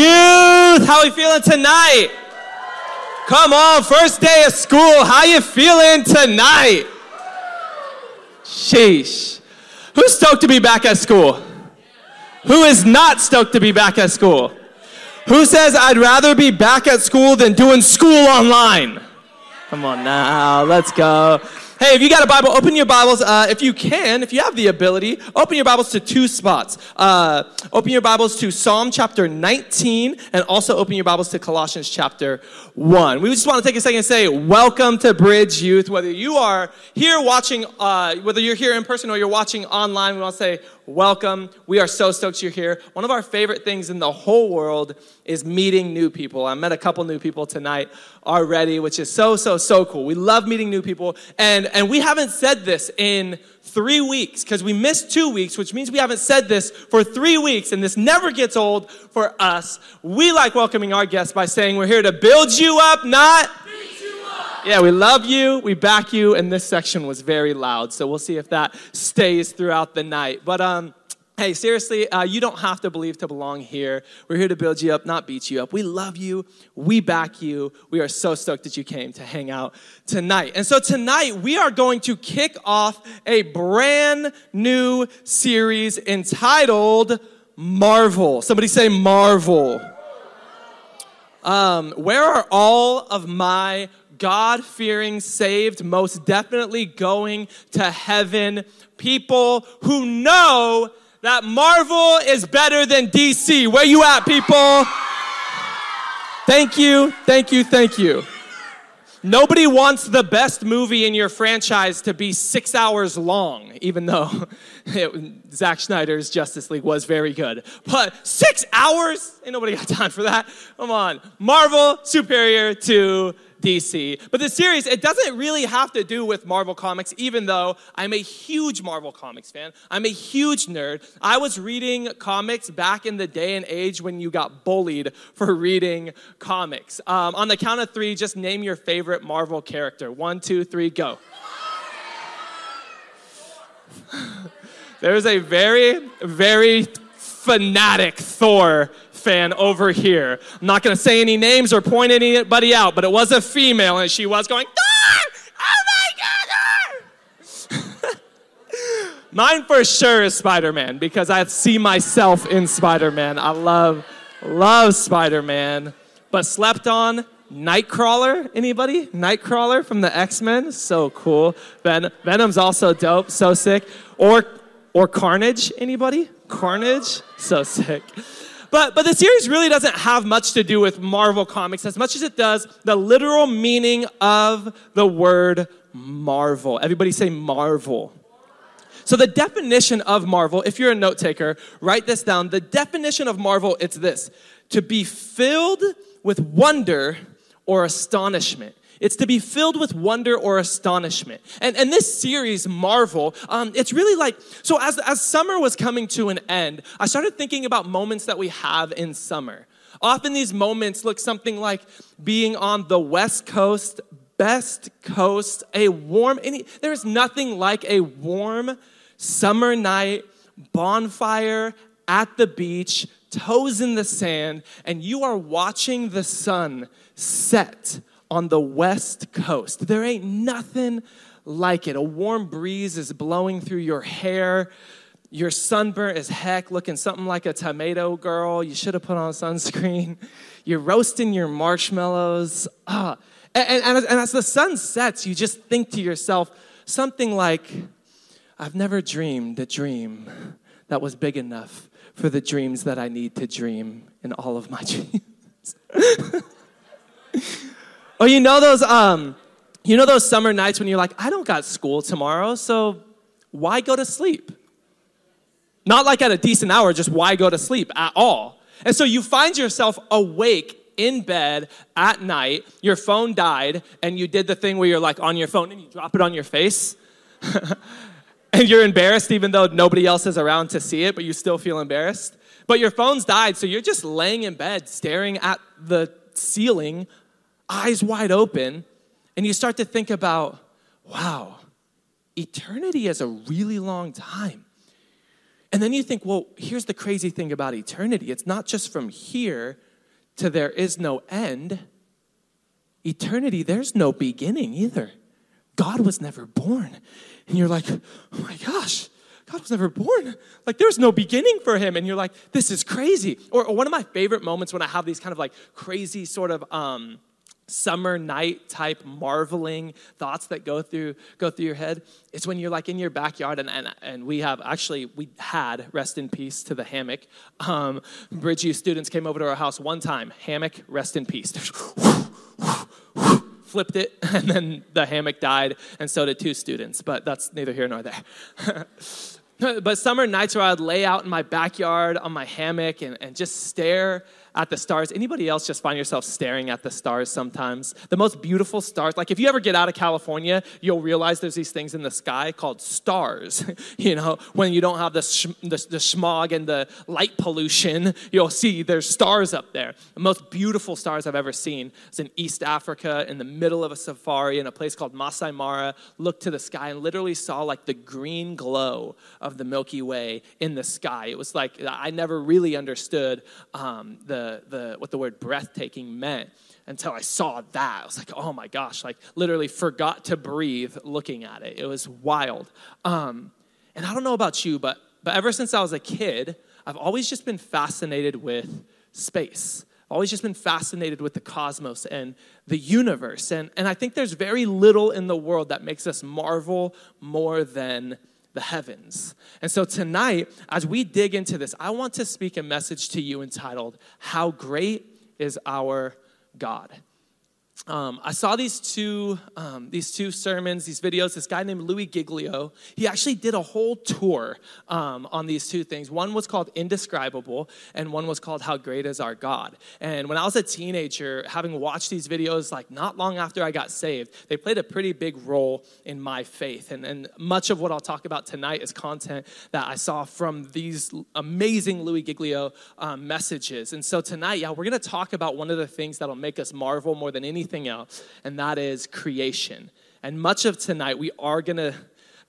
Youth, how we feeling tonight? Come on, first day of school. How you feeling tonight? Sheesh. Who's stoked to be back at school? Who is not stoked to be back at school? Who says I'd rather be back at school than doing school online? Come on now, let's go. Hey, if you got a Bible, open your Bibles. Uh, if you can, if you have the ability, open your Bibles to two spots. Uh, open your Bibles to Psalm chapter 19 and also open your Bibles to Colossians chapter 1. We just want to take a second and say, Welcome to Bridge Youth. Whether you are here watching, uh, whether you're here in person or you're watching online, we want to say, welcome. We are so stoked you're here. One of our favorite things in the whole world is meeting new people. I met a couple new people tonight already, which is so, so, so cool. We love meeting new people. And, and we haven't said this in three weeks because we missed two weeks, which means we haven't said this for three weeks. And this never gets old for us. We like welcoming our guests by saying we're here to build you up, not yeah, we love you, we back you, and this section was very loud, so we'll see if that stays throughout the night. But um, hey, seriously, uh, you don't have to believe to belong here. We're here to build you up, not beat you up. We love you, we back you. We are so stoked that you came to hang out tonight. And so tonight we are going to kick off a brand new series entitled Marvel. Somebody say Marvel. Um, where are all of my God fearing, saved, most definitely going to heaven people who know that Marvel is better than DC. Where you at, people? Thank you, thank you, thank you. Nobody wants the best movie in your franchise to be six hours long, even though it, Zack Snyder's Justice League was very good. But six hours? Ain't nobody got time for that. Come on. Marvel superior to DC. But the series, it doesn't really have to do with Marvel Comics, even though I'm a huge Marvel Comics fan. I'm a huge nerd. I was reading comics back in the day and age when you got bullied for reading comics. Um, on the count of three, just name your favorite Marvel character. One, two, three, go. There's a very, very fanatic Thor fan over here. I'm not going to say any names or point anybody out, but it was a female and she was going! Oh my God! Mine for sure is Spider Man because I see myself in Spider Man. I love, love Spider Man. But slept on Nightcrawler, anybody? Nightcrawler from the X Men, so cool. Ven- Venom's also dope, so sick. Or, or Carnage, anybody? Carnage, so sick. But, but the series really doesn't have much to do with Marvel Comics as much as it does the literal meaning of the word Marvel. Everybody say Marvel. So the definition of Marvel, if you're a note taker, write this down. The definition of Marvel, it's this to be filled with wonder or astonishment. It's to be filled with wonder or astonishment. And, and this series, Marvel, um, it's really like, so as, as summer was coming to an end, I started thinking about moments that we have in summer. Often these moments look something like being on the West Coast, best coast, a warm, any, there's nothing like a warm summer night, bonfire at the beach, toes in the sand, and you are watching the sun set on the west coast. There ain't nothing like it. A warm breeze is blowing through your hair. Your sunburnt as heck, looking something like a tomato girl. You should have put on sunscreen. You're roasting your marshmallows. Ah. And, and, and as the sun sets, you just think to yourself something like, I've never dreamed a dream that was big enough for the dreams that I need to dream in all of my dreams. Or you know those um, you know those summer nights when you're like, I don't got school tomorrow, so why go to sleep? Not like at a decent hour, just why go to sleep at all. And so you find yourself awake in bed at night, your phone died, and you did the thing where you're like on your phone and you drop it on your face. and you're embarrassed even though nobody else is around to see it, but you still feel embarrassed. But your phone's died, so you're just laying in bed staring at the ceiling eyes wide open, and you start to think about, wow, eternity is a really long time. And then you think, well, here's the crazy thing about eternity it's not just from here to there is no end. Eternity, there's no beginning either. God was never born. And you're like, oh my gosh, God was never born. Like there's no beginning for him. And you're like, this is crazy. Or, or one of my favorite moments when I have these kind of like crazy sort of um, summer night type marveling thoughts that go through go through your head it's when you're like in your backyard and, and, and we have actually we had rest in peace to the hammock. Um, Bridge Youth students came over to our house one time hammock rest in peace. Flipped it and then the hammock died and so did two students but that's neither here nor there. But summer nights where I'd lay out in my backyard on my hammock and, and just stare at the stars. Anybody else just find yourself staring at the stars sometimes? The most beautiful stars. Like if you ever get out of California, you'll realize there's these things in the sky called stars. you know, when you don't have the, sh- the, the smog and the light pollution, you'll see there's stars up there. The most beautiful stars I've ever seen is in East Africa in the middle of a safari in a place called Masai Mara. Looked to the sky and literally saw like the green glow of the Milky Way in the sky. It was like I never really understood um, the, the, what the word breathtaking meant until I saw that. I was like, oh my gosh, like literally forgot to breathe looking at it. It was wild. Um, and I don't know about you, but, but ever since I was a kid, I've always just been fascinated with space. I've always just been fascinated with the cosmos and the universe. And, and I think there's very little in the world that makes us marvel more than the heavens. And so tonight, as we dig into this, I want to speak a message to you entitled, How Great is Our God? Um, I saw these two, um, these two sermons, these videos. This guy named Louis Giglio, he actually did a whole tour um, on these two things. One was called Indescribable, and one was called How Great Is Our God. And when I was a teenager, having watched these videos, like not long after I got saved, they played a pretty big role in my faith. And, and much of what I'll talk about tonight is content that I saw from these amazing Louis Giglio um, messages. And so tonight, yeah, we're going to talk about one of the things that'll make us marvel more than anything anything else, and that is creation. And much of tonight, we are gonna,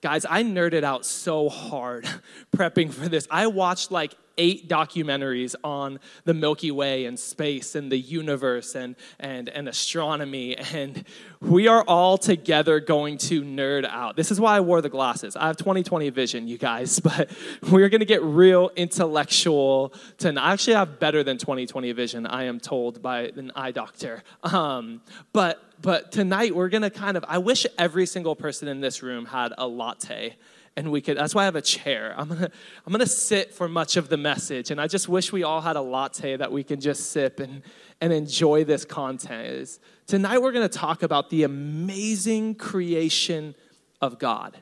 guys, I nerded out so hard prepping for this. I watched like eight documentaries on the Milky Way and space and the universe and, and, and astronomy. And we are all together going to nerd out. This is why I wore the glasses. I have 2020 vision, you guys, but we're going to get real intellectual tonight. I actually have better than 2020 vision, I am told by an eye doctor. Um, but but tonight we're going to kind of, I wish every single person in this room had a latte and we could that's why i have a chair i'm gonna i'm gonna sit for much of the message and i just wish we all had a latte that we can just sip and and enjoy this content is tonight we're gonna talk about the amazing creation of god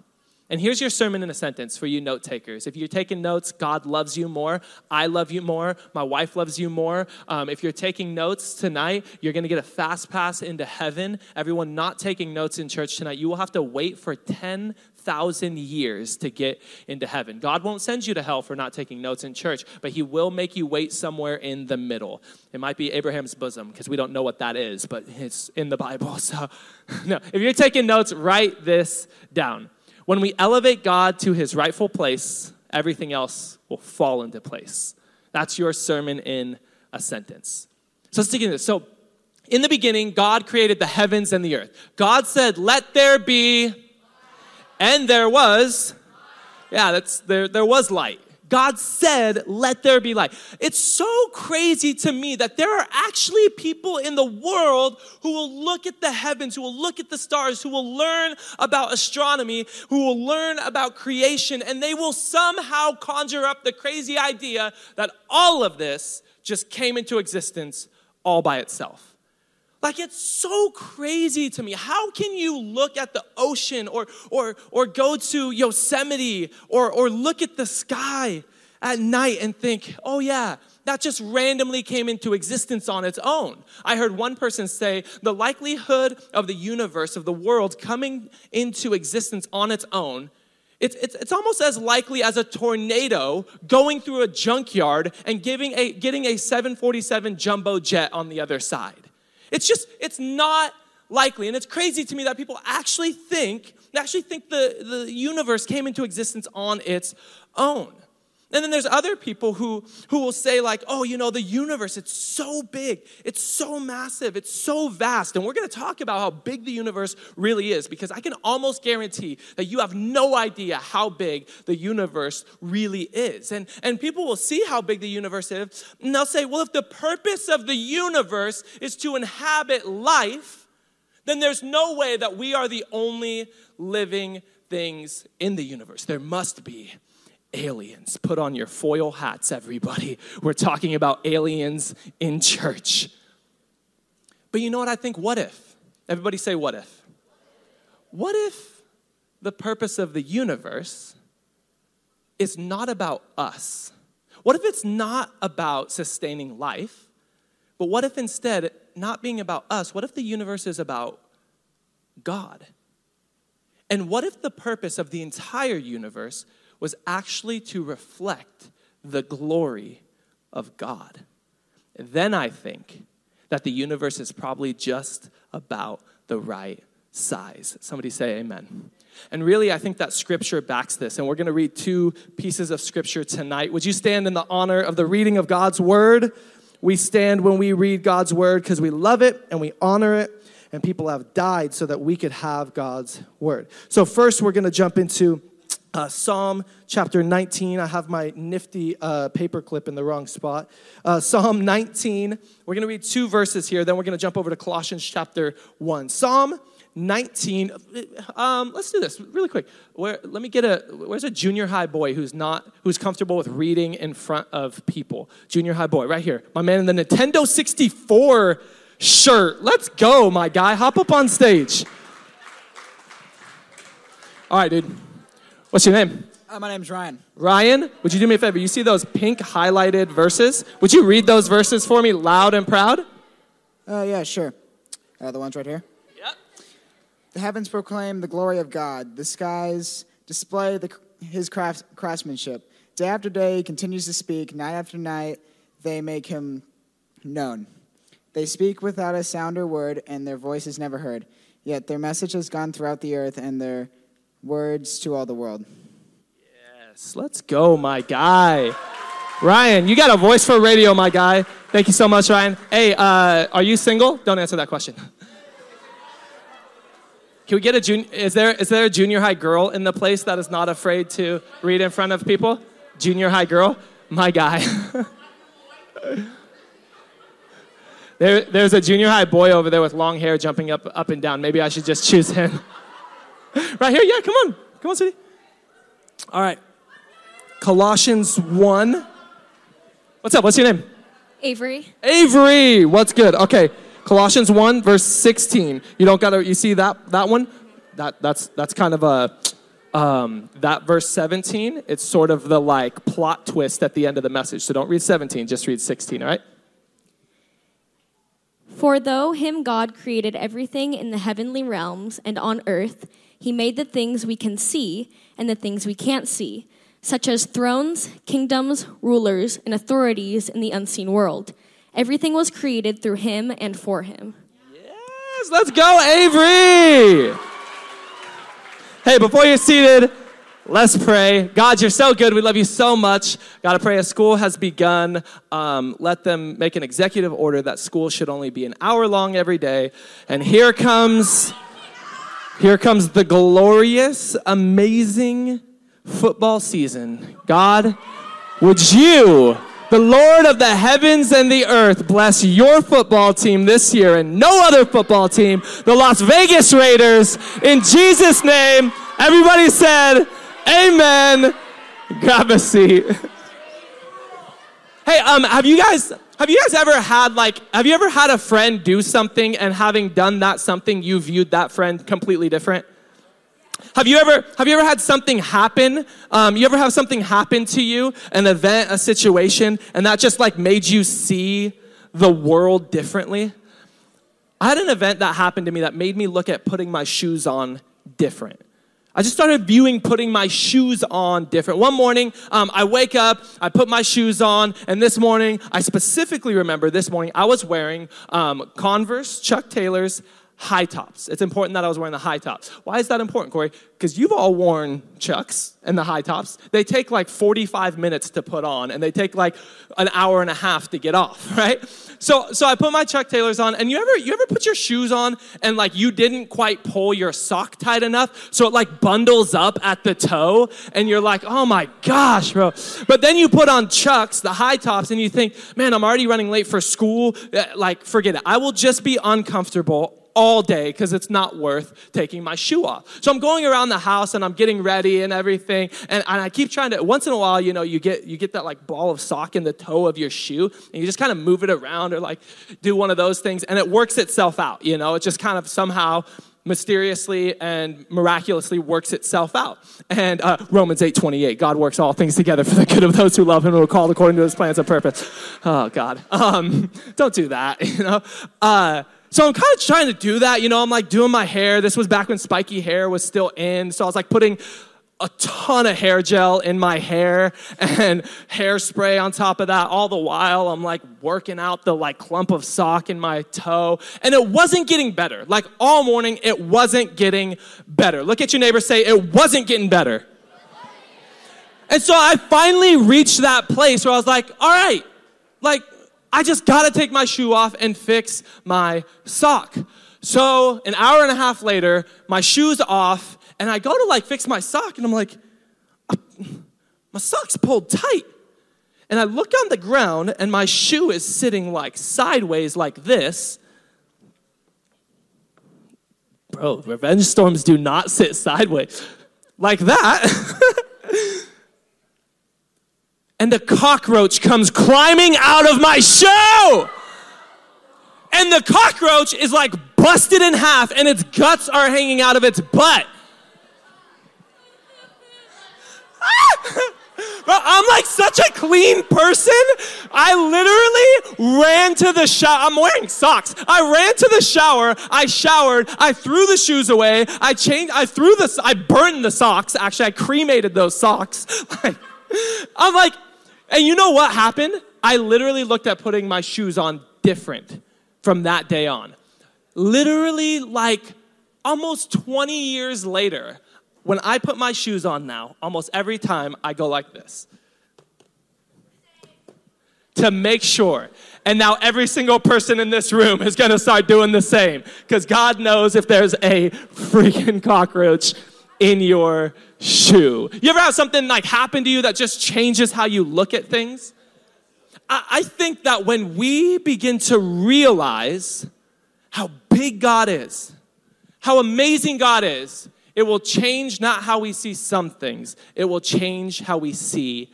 and here's your sermon in a sentence for you note takers. If you're taking notes, God loves you more. I love you more. My wife loves you more. Um, if you're taking notes tonight, you're going to get a fast pass into heaven. Everyone not taking notes in church tonight, you will have to wait for 10,000 years to get into heaven. God won't send you to hell for not taking notes in church, but He will make you wait somewhere in the middle. It might be Abraham's bosom because we don't know what that is, but it's in the Bible. So, no, if you're taking notes, write this down. When we elevate God to his rightful place, everything else will fall into place. That's your sermon in a sentence. So let's dig into this. So, in the beginning, God created the heavens and the earth. God said, Let there be, and there was. Yeah, that's there, there was light. God said, Let there be light. It's so crazy to me that there are actually people in the world who will look at the heavens, who will look at the stars, who will learn about astronomy, who will learn about creation, and they will somehow conjure up the crazy idea that all of this just came into existence all by itself. Like it's so crazy to me. How can you look at the ocean or or or go to Yosemite or or look at the sky at night and think, "Oh yeah, that just randomly came into existence on its own." I heard one person say, "The likelihood of the universe of the world coming into existence on its own it's, it's, it's almost as likely as a tornado going through a junkyard and giving a, getting a 747 jumbo jet on the other side. It's just, it's not likely. And it's crazy to me that people actually think, they actually think the, the universe came into existence on its own. And then there's other people who, who will say, like, oh, you know, the universe, it's so big, it's so massive, it's so vast. And we're gonna talk about how big the universe really is because I can almost guarantee that you have no idea how big the universe really is. And, and people will see how big the universe is, and they'll say, well, if the purpose of the universe is to inhabit life, then there's no way that we are the only living things in the universe. There must be aliens. Put on your foil hats, everybody. We're talking about aliens in church. But you know what I think? What if? Everybody say, what if? What if the purpose of the universe is not about us? What if it's not about sustaining life? But what if instead, not being about us, what if the universe is about God? And what if the purpose of the entire universe was actually to reflect the glory of God. Then I think that the universe is probably just about the right size. Somebody say amen. And really, I think that scripture backs this. And we're going to read two pieces of scripture tonight. Would you stand in the honor of the reading of God's word? We stand when we read God's word because we love it and we honor it. And people have died so that we could have God's word. So, first, we're going to jump into uh, Psalm chapter 19. I have my nifty uh, paperclip in the wrong spot. Uh, Psalm 19. We're going to read two verses here, then we're going to jump over to Colossians chapter 1. Psalm 19. Um, let's do this really quick. Where, let me get a. Where's a junior high boy who's not who's comfortable with reading in front of people? Junior high boy, right here. My man in the Nintendo 64 shirt. Let's go, my guy. Hop up on stage. All right, dude. What's your name? Uh, my name's Ryan. Ryan, would you do me a favor? You see those pink highlighted verses? Would you read those verses for me loud and proud? Uh, yeah, sure. Uh, the ones right here. Yep. The heavens proclaim the glory of God. The skies display the, his craft, craftsmanship. Day after day, he continues to speak. Night after night, they make him known. They speak without a sound or word, and their voice is never heard. Yet their message has gone throughout the earth, and their words to all the world. Yes, let's go, my guy. Ryan, you got a voice for radio, my guy. Thank you so much, Ryan. Hey, uh, are you single? Don't answer that question. Can we get a junior? Is there is there a junior high girl in the place that is not afraid to read in front of people? Junior high girl, my guy. there, there's a junior high boy over there with long hair jumping up up and down. Maybe I should just choose him. right here, yeah, come on. Come on, City. All right. Colossians 1. What's up? What's your name? Avery. Avery. What's good? Okay. Colossians 1, verse 16. You don't gotta, you see that, that one? That, that's, that's kind of a, um, that verse 17, it's sort of the like plot twist at the end of the message. So don't read 17, just read 16, all right? For though him God created everything in the heavenly realms and on earth, he made the things we can see and the things we can't see, such as thrones, kingdoms, rulers, and authorities in the unseen world. Everything was created through him and for him. Yes, let's go, Avery! Hey, before you're seated, let's pray. God, you're so good. We love you so much. God, I pray as school has begun, um, let them make an executive order that school should only be an hour long every day. And here comes. Here comes the glorious, amazing football season. God, would you, the Lord of the heavens and the earth, bless your football team this year and no other football team, the Las Vegas Raiders, in Jesus' name. Everybody said, Amen. Grab a seat. Hey, um, have you guys have you guys ever had like have you ever had a friend do something and having done that something you viewed that friend completely different? Have you ever have you ever had something happen? Um, you ever have something happen to you, an event, a situation, and that just like made you see the world differently? I had an event that happened to me that made me look at putting my shoes on different. I just started viewing putting my shoes on different. One morning, um, I wake up, I put my shoes on, and this morning, I specifically remember this morning, I was wearing um, Converse, Chuck Taylor's high tops. It's important that I was wearing the high tops. Why is that important, Corey? Because you've all worn Chucks and the high tops. They take like 45 minutes to put on, and they take like an hour and a half to get off, right? So, so I put my Chuck Taylors on, and you ever, you ever put your shoes on and like you didn't quite pull your sock tight enough, so it like bundles up at the toe, and you're like, oh my gosh, bro. But then you put on Chucks, the high tops, and you think, man, I'm already running late for school. Uh, Like, forget it. I will just be uncomfortable all day because it's not worth taking my shoe off. So I'm going around the house and I'm getting ready and everything. And, and I keep trying to, once in a while, you know, you get, you get that like ball of sock in the toe of your shoe and you just kind of move it around or like do one of those things and it works itself out. You know, it just kind of somehow mysteriously and miraculously works itself out. And uh, Romans 8:28, God works all things together for the good of those who love Him and are called according to His plans and purpose. Oh God, um, don't do that. You know. Uh, so I'm kind of trying to do that. You know, I'm like doing my hair. This was back when spiky hair was still in. So I was like putting a ton of hair gel in my hair and hairspray on top of that. All the while, I'm like working out the like clump of sock in my toe. And it wasn't getting better. Like all morning, it wasn't getting better. Look at your neighbor, say, it wasn't getting better. And so I finally reached that place where I was like, all right, like, I just gotta take my shoe off and fix my sock. So an hour and a half later, my shoe's off, and I go to like fix my sock, and I'm like, "Uh, my sock's pulled tight. And I look on the ground, and my shoe is sitting like sideways, like this. Bro, revenge storms do not sit sideways like that. and the cockroach comes climbing out of my shoe. And the cockroach is like busted in half, and its guts are hanging out of its butt. I'm like such a clean person. I literally ran to the shower. I'm wearing socks. I ran to the shower. I showered. I threw the shoes away. I changed. I threw the. I burned the socks. Actually, I cremated those socks. I'm like, and you know what happened? I literally looked at putting my shoes on different from that day on. Literally, like almost 20 years later, when I put my shoes on now, almost every time I go like this to make sure. And now every single person in this room is gonna start doing the same because God knows if there's a freaking cockroach in your shoe. You ever have something like happen to you that just changes how you look at things? I, I think that when we begin to realize how big God is, how amazing God is, it will change not how we see some things, it will change how we see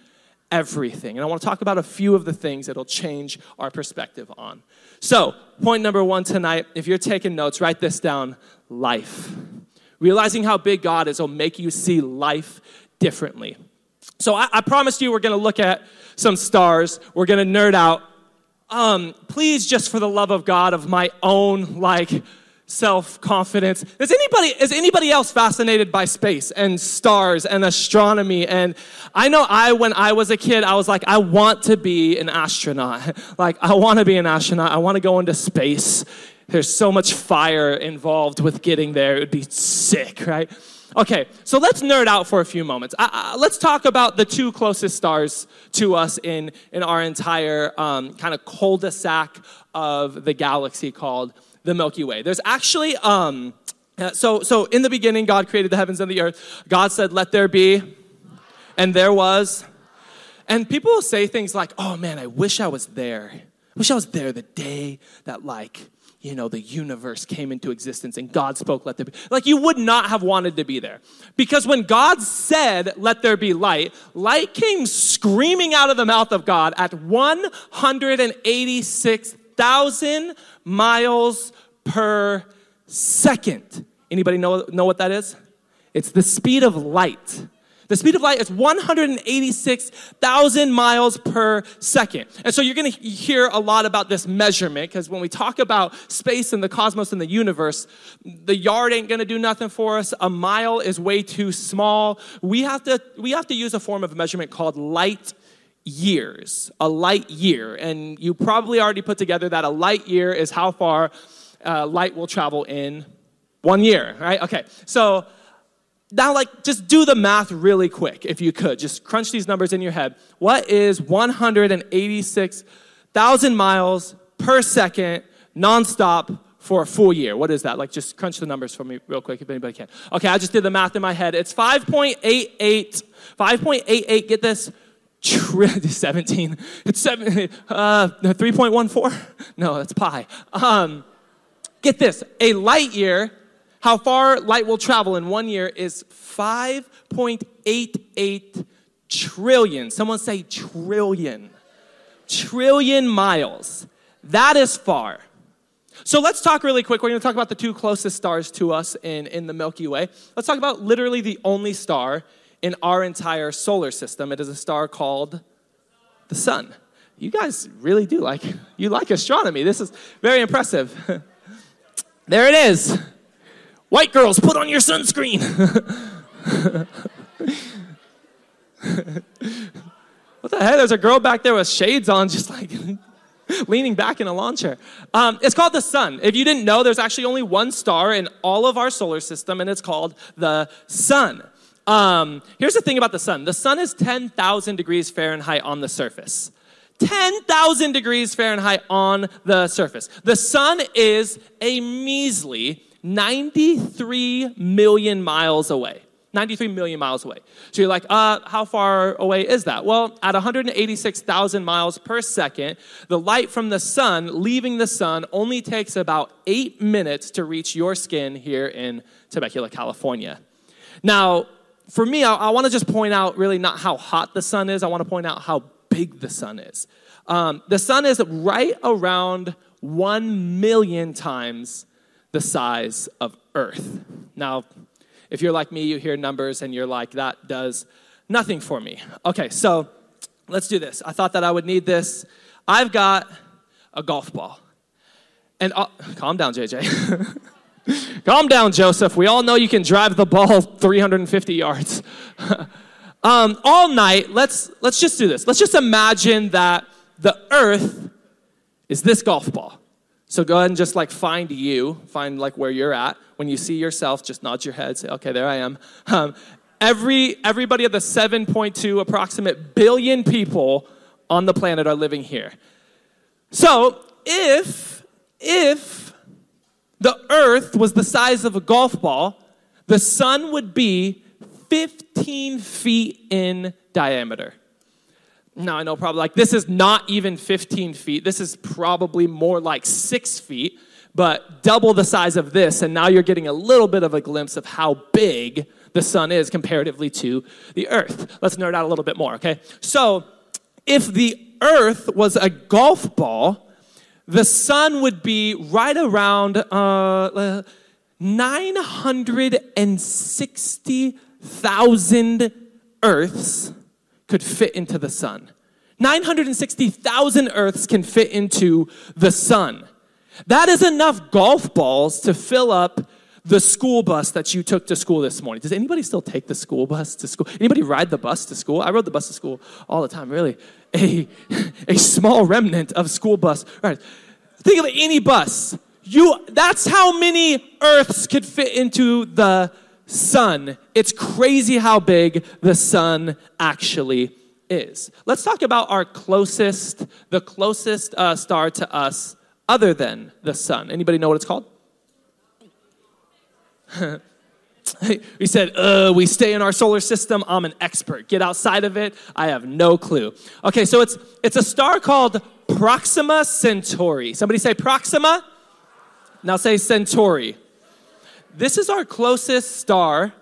everything. And I want to talk about a few of the things that'll change our perspective on. So, point number one tonight, if you're taking notes, write this down life. Realizing how big God is will make you see life differently. So, I, I promised you we're going to look at some stars, we're going to nerd out. Um, please, just for the love of God, of my own, like, self confidence. Is anybody is anybody else fascinated by space and stars and astronomy? And I know I when I was a kid, I was like, I want to be an astronaut. Like I want to be an astronaut. I want to go into space. There's so much fire involved with getting there. It would be sick, right? Okay, so let's nerd out for a few moments. Uh, uh, let's talk about the two closest stars to us in, in our entire um, kind of cul-de-sac of the galaxy called the Milky Way. There's actually, um, uh, so, so in the beginning, God created the heavens and the earth. God said, let there be, and there was. And people will say things like, oh man, I wish I was there. I wish I was there the day that, like, you know, the universe came into existence and God spoke, let there be. Like, you would not have wanted to be there. Because when God said, let there be light, light came screaming out of the mouth of God at 186,000 miles per second. Anybody know, know what that is? It's the speed of light. The speed of light is 186,000 miles per second. And so you're going to hear a lot about this measurement because when we talk about space and the cosmos and the universe, the yard ain't going to do nothing for us. A mile is way too small. We have to we have to use a form of measurement called light years. A light year. And you probably already put together that a light year is how far uh, light will travel in one year, right? Okay, so now, like, just do the math really quick if you could. Just crunch these numbers in your head. What is 186,000 miles per second nonstop for a full year? What is that? Like, just crunch the numbers for me real quick if anybody can. Okay, I just did the math in my head. It's 5.88, 5.88, get this, tri- 17. It's seven, uh, 3.14? No, that's pi. Um, get this, a light year how far light will travel in one year is 5.88 trillion. Someone say trillion. Trillion miles. That is far. So let's talk really quick. We're going to talk about the two closest stars to us in, in the Milky Way. Let's talk about literally the only star in our entire solar system. It is a star called the sun. You guys really do like you like astronomy. This is very impressive. there it is. White girls, put on your sunscreen. what the heck? There's a girl back there with shades on, just like leaning back in a lawn chair. Um, it's called the sun. If you didn't know, there's actually only one star in all of our solar system, and it's called the sun. Um, here's the thing about the sun the sun is 10,000 degrees Fahrenheit on the surface. 10,000 degrees Fahrenheit on the surface. The sun is a measly 93 million miles away. 93 million miles away. So you're like, uh, how far away is that? Well, at 186,000 miles per second, the light from the sun leaving the sun only takes about eight minutes to reach your skin here in Temecula, California. Now, for me, I, I want to just point out really not how hot the sun is, I want to point out how big the sun is. Um, the sun is right around 1 million times the size of Earth. Now, if you're like me, you hear numbers and you're like, that does nothing for me. Okay, so let's do this. I thought that I would need this. I've got a golf ball. And uh, calm down, JJ. calm down, Joseph. We all know you can drive the ball 350 yards. um, all night, let's, let's just do this. Let's just imagine that the earth is this golf ball. So go ahead and just like find you, find like where you're at. When you see yourself, just nod your head, say, okay, there I am. Um, every, everybody of the 7.2 approximate billion people on the planet are living here. So if, if the earth was the size of a golf ball, the sun would be 15 feet in diameter. Now, I know probably like this is not even 15 feet. This is probably more like six feet, but double the size of this. And now you're getting a little bit of a glimpse of how big the sun is comparatively to the earth. Let's nerd out a little bit more, okay? So, if the earth was a golf ball, the sun would be right around uh, 960,000 earths could fit into the sun. 960,000 Earths can fit into the sun. That is enough golf balls to fill up the school bus that you took to school this morning. Does anybody still take the school bus to school? Anybody ride the bus to school? I rode the bus to school all the time, really. A, a small remnant of school bus. Right. Think of any bus. You, that's how many Earths could fit into the sun. It's crazy how big the sun actually is. Let's talk about our closest, the closest uh, star to us other than the sun. Anybody know what it's called? we said, uh, we stay in our solar system. I'm an expert. Get outside of it. I have no clue. Okay, so it's it's a star called Proxima Centauri. Somebody say Proxima. Now say Centauri. This is our closest star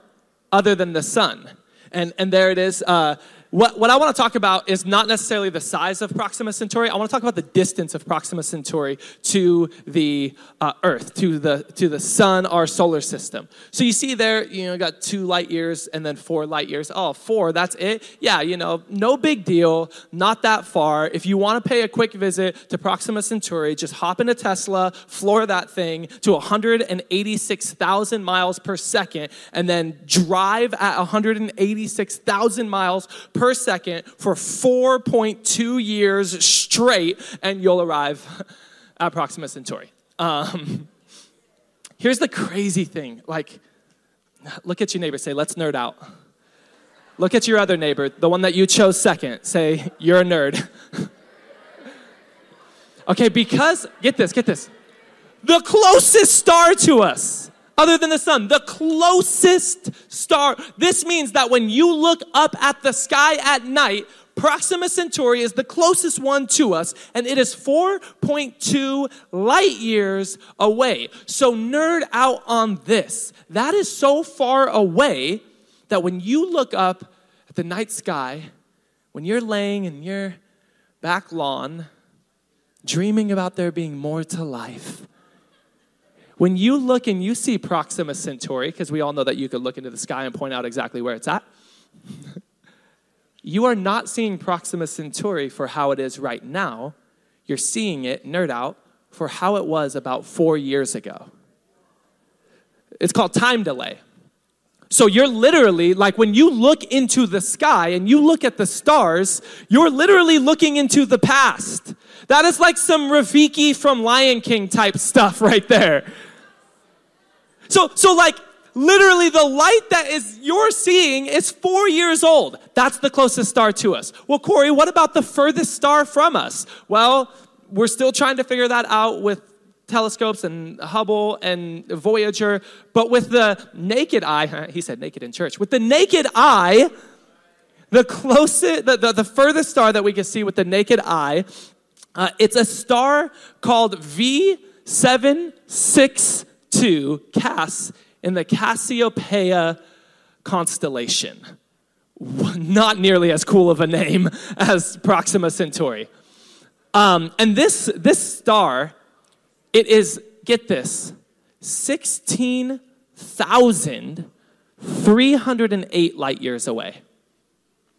other than the sun. And, and there it is. Uh, what, what I want to talk about is not necessarily the size of Proxima Centauri. I want to talk about the distance of Proxima Centauri to the uh, Earth, to the, to the sun, our solar system. So you see there, you know, got two light years and then four light years. Oh, four, that's it? Yeah, you know, no big deal, not that far. If you want to pay a quick visit to Proxima Centauri, just hop in a Tesla, floor that thing to 186,000 miles per second, and then drive at 186,000 miles per per second for 4.2 years straight, and you'll arrive at Proxima Centauri. Um, Here's the crazy thing. Like, look at your neighbor, say, let's nerd out. Look at your other neighbor, the one that you chose second, say, you're a nerd. okay, because, get this, get this. The closest star to us, other than the sun, the closest star. This means that when you look up at the sky at night, Proxima Centauri is the closest one to us, and it is 4.2 light years away. So, nerd out on this. That is so far away that when you look up at the night sky, when you're laying in your back lawn, dreaming about there being more to life, when you look and you see Proxima Centauri, because we all know that you could look into the sky and point out exactly where it's at, you are not seeing Proxima Centauri for how it is right now. You're seeing it, nerd out, for how it was about four years ago. It's called time delay. So you're literally, like when you look into the sky and you look at the stars, you're literally looking into the past. That is like some Rafiki from Lion King type stuff right there. So, so like literally the light that is you're seeing is four years old. That's the closest star to us. Well, Corey, what about the furthest star from us? Well, we're still trying to figure that out with telescopes and Hubble and Voyager, but with the naked eye, he said naked in church, with the naked eye, the closest, the, the, the furthest star that we can see with the naked eye, uh, it's a star called V762 Cass in the Cassiopeia constellation. Not nearly as cool of a name as Proxima Centauri. Um, and this, this star, it is, get this, 16,308 light years away.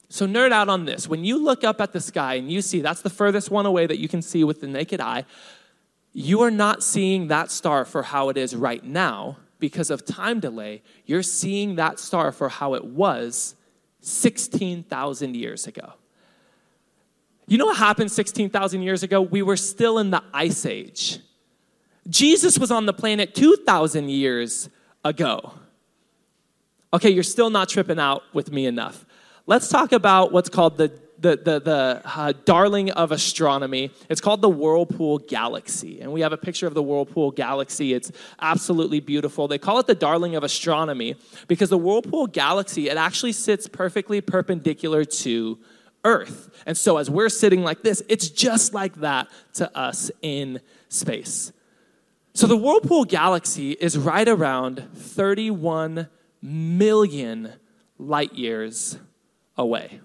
So, nerd out on this. When you look up at the sky and you see that's the furthest one away that you can see with the naked eye, you are not seeing that star for how it is right now because of time delay, you're seeing that star for how it was 16,000 years ago. You know what happened 16,000 years ago? We were still in the ice age. Jesus was on the planet 2,000 years ago. Okay, you're still not tripping out with me enough. Let's talk about what's called the the, the, the uh, darling of astronomy. It's called the Whirlpool Galaxy. And we have a picture of the Whirlpool Galaxy. It's absolutely beautiful. They call it the darling of astronomy because the Whirlpool Galaxy, it actually sits perfectly perpendicular to Earth. And so as we're sitting like this, it's just like that to us in space. So the Whirlpool Galaxy is right around 31 million light years away.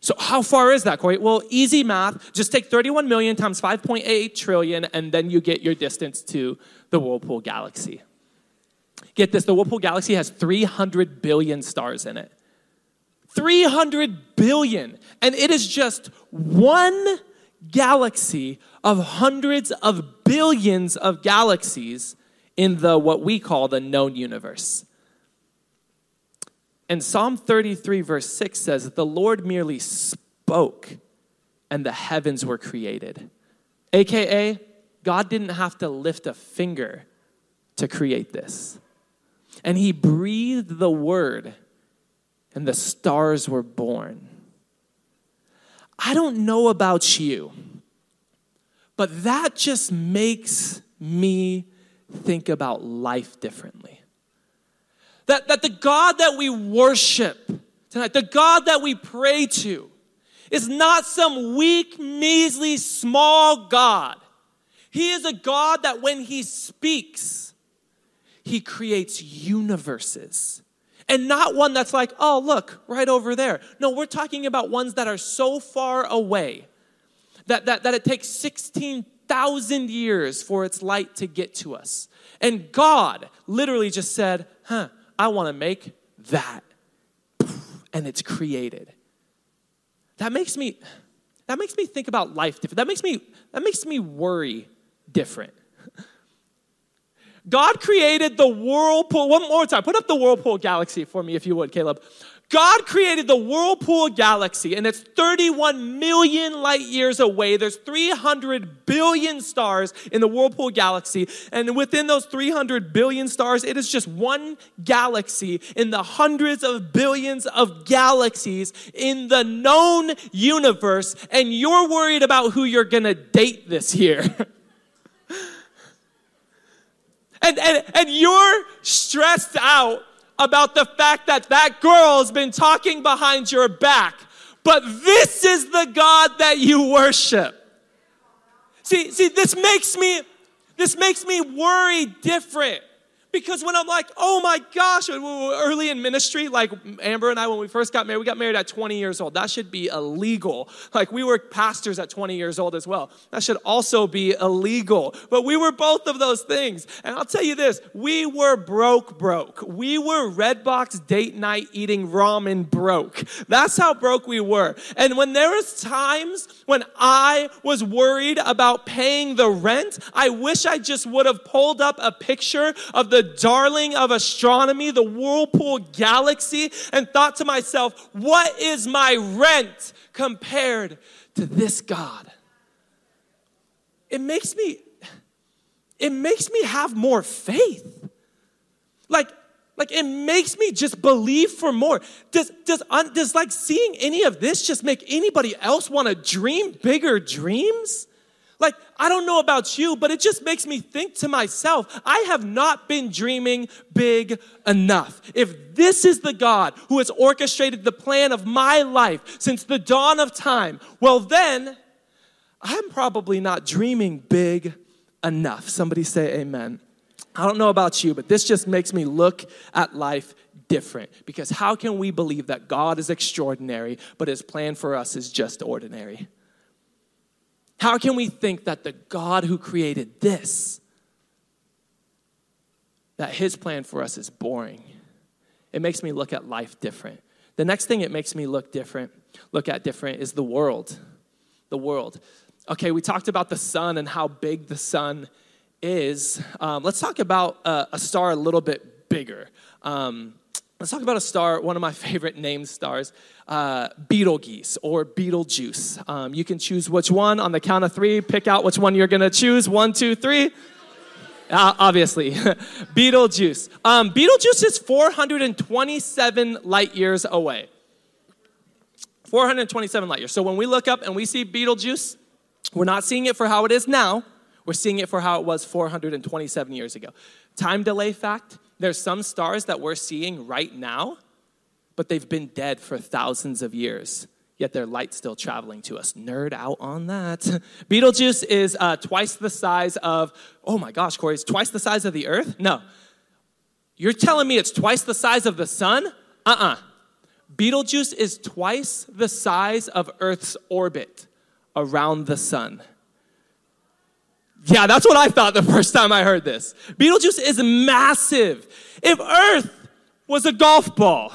So how far is that, Corey? Well, easy math. Just take 31 million times 5.8 trillion, and then you get your distance to the Whirlpool galaxy. Get this, the Whirlpool galaxy has 300 billion stars in it. 300 billion. And it is just one galaxy of hundreds of billions of galaxies in the what we call the known universe. And Psalm 33, verse 6 says, The Lord merely spoke and the heavens were created. AKA, God didn't have to lift a finger to create this. And He breathed the word and the stars were born. I don't know about you, but that just makes me think about life differently. That, that the God that we worship tonight, the God that we pray to, is not some weak, measly, small God. He is a God that when He speaks, He creates universes. And not one that's like, oh, look, right over there. No, we're talking about ones that are so far away that, that, that it takes 16,000 years for its light to get to us. And God literally just said, huh, I want to make that. And it's created. That makes me that makes me think about life different. That makes me that makes me worry different. God created the whirlpool. One more time. Put up the whirlpool galaxy for me if you would, Caleb. God created the Whirlpool galaxy, and it's 31 million light years away. There's 300 billion stars in the Whirlpool galaxy, and within those 300 billion stars, it is just one galaxy in the hundreds of billions of galaxies in the known universe, and you're worried about who you're gonna date this year. and, and, and you're stressed out about the fact that that girl has been talking behind your back. But this is the God that you worship. See, see, this makes me, this makes me worry different. Because when I'm like, oh my gosh, early in ministry, like Amber and I, when we first got married, we got married at 20 years old. That should be illegal. Like we were pastors at 20 years old as well. That should also be illegal. But we were both of those things. And I'll tell you this we were broke, broke. We were Redbox date night eating ramen broke. That's how broke we were. And when there was times when I was worried about paying the rent, I wish I just would have pulled up a picture of the darling of astronomy, the whirlpool galaxy, and thought to myself, what is my rent compared to this God? It makes me, it makes me have more faith. Like, like it makes me just believe for more. Does, does, does like seeing any of this just make anybody else want to dream bigger dreams? Like, I don't know about you, but it just makes me think to myself, I have not been dreaming big enough. If this is the God who has orchestrated the plan of my life since the dawn of time, well, then I'm probably not dreaming big enough. Somebody say amen. I don't know about you, but this just makes me look at life different because how can we believe that God is extraordinary, but his plan for us is just ordinary? How can we think that the God who created this, that his plan for us is boring? It makes me look at life different. The next thing it makes me look different, look at different is the world. The world. Okay, we talked about the sun and how big the sun is. Um, let's talk about uh, a star a little bit bigger. Um, let's talk about a star, one of my favorite named stars uh, Betelgeuse or Betelgeuse. Um, you can choose which one on the count of three. Pick out which one you're going to choose. One, two, three. Uh, obviously, Betelgeuse. Um, Betelgeuse is 427 light years away. 427 light years. So when we look up and we see Betelgeuse, we're not seeing it for how it is now. We're seeing it for how it was 427 years ago. Time delay fact there's some stars that we're seeing right now but they've been dead for thousands of years yet their light's still traveling to us. Nerd out on that. Betelgeuse is uh, twice the size of, oh my gosh, Corey, it's twice the size of the earth? No. You're telling me it's twice the size of the sun? Uh uh-uh. uh Betelgeuse is twice the size of Earth's orbit around the sun. Yeah, that's what I thought the first time I heard this. Beetlejuice is massive. If Earth was a golf ball,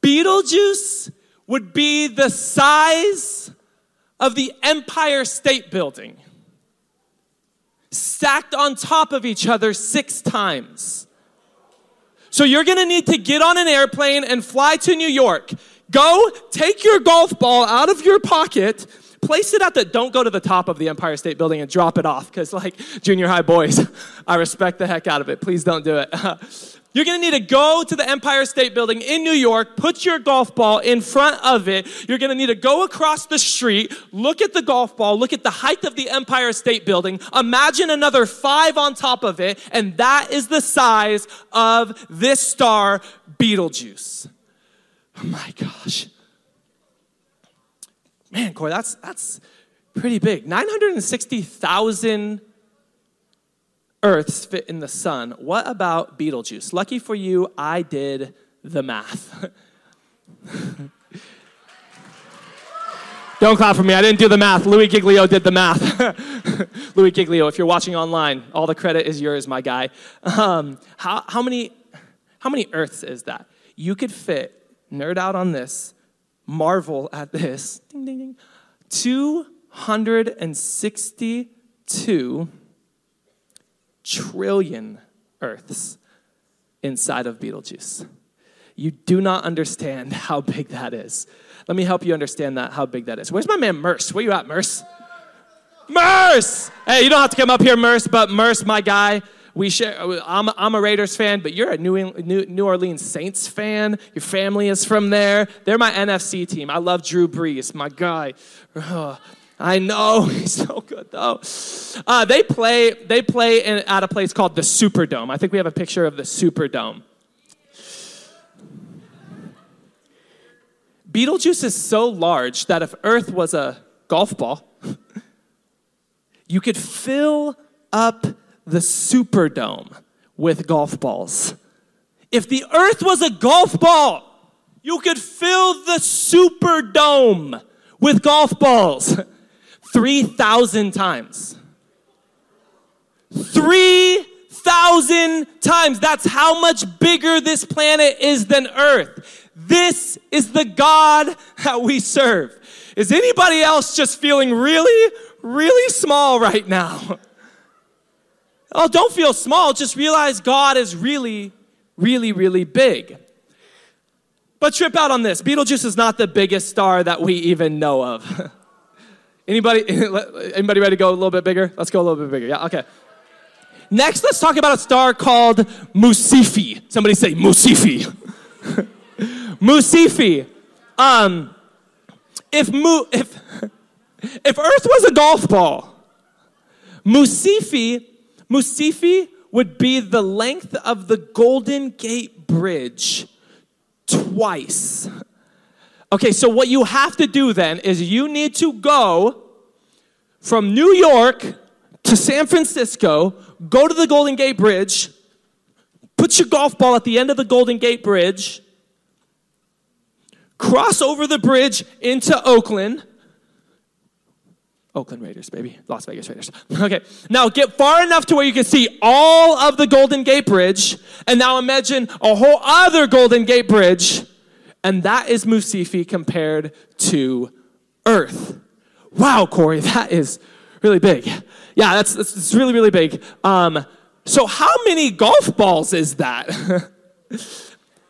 Beetlejuice would be the size of the Empire State Building, stacked on top of each other six times. So you're gonna need to get on an airplane and fly to New York. Go take your golf ball out of your pocket, place it at the, don't go to the top of the Empire State Building and drop it off, because like junior high boys, I respect the heck out of it. Please don't do it. You're to need to go to the Empire State Building in New York, put your golf ball in front of it. You're to need to go across the street, look at the golf ball, look at the height of the Empire State Building, imagine another five on top of it, and that is the size of this star, Beetlejuice. Oh my gosh. Man, Corey, that's, that's pretty big. 960,000 Earths fit in the sun. What about Beetlejuice? Lucky for you, I did the math. Don't clap for me. I didn't do the math. Louie Giglio did the math. Louie Giglio, if you're watching online, all the credit is yours, my guy. Um, how, how, many, how many Earths is that? You could fit, nerd out on this, marvel at this, ding, ding, ding, 262 trillion Earths inside of Betelgeuse. You do not understand how big that is. Let me help you understand that how big that is. Where's my man Merce? Where you at, Merce? Merce! Hey, you don't have to come up here, Merce, but Merce, my guy, we share. I'm, I'm a Raiders fan, but you're a New, New, New Orleans Saints fan. Your family is from there. They're my NFC team. I love Drew Brees, my guy. Oh, I know he's so good though. Uh, they play. They play in, at a place called the Superdome. I think we have a picture of the Superdome. Beetlejuice is so large that if Earth was a golf ball, you could fill up the Superdome with golf balls. If the Earth was a golf ball, you could fill the Superdome with golf balls 3,000 times. 3,000 times. That's how much bigger this planet is than Earth. This is the God that we serve. Is anybody else just feeling really, really small right now? Oh, don't feel small. Just realize God is really, really, really big. But trip out on this. Beetlejuice is not the biggest star that we even know of. anybody, anybody ready to go a little bit bigger? Let's go a little bit bigger. Yeah, okay. Next, let's talk about a star called Mu Cephei. Somebody say Mu Cephei. Mu Cephei. Um, if, Mu, if, if Earth was a golf ball, Mu Cephei, Mu Cephei would be the length of the Golden Gate Bridge twice. Okay, so what you have to do then is you need to go from New York to San Francisco, go to the Golden Gate Bridge, put your golf ball at the end of the Golden Gate Bridge, cross over the bridge into Oakland. Oakland Raiders, baby. Las Vegas Raiders. Okay. Now get far enough to where you can see all of the Golden Gate Bridge. And now imagine a whole other Golden Gate Bridge. And that is Mu Cephei compared to Earth. Wow, Corey, that is really big. Yeah, that's, that's, really, really big. Um, so, how many golf balls is that?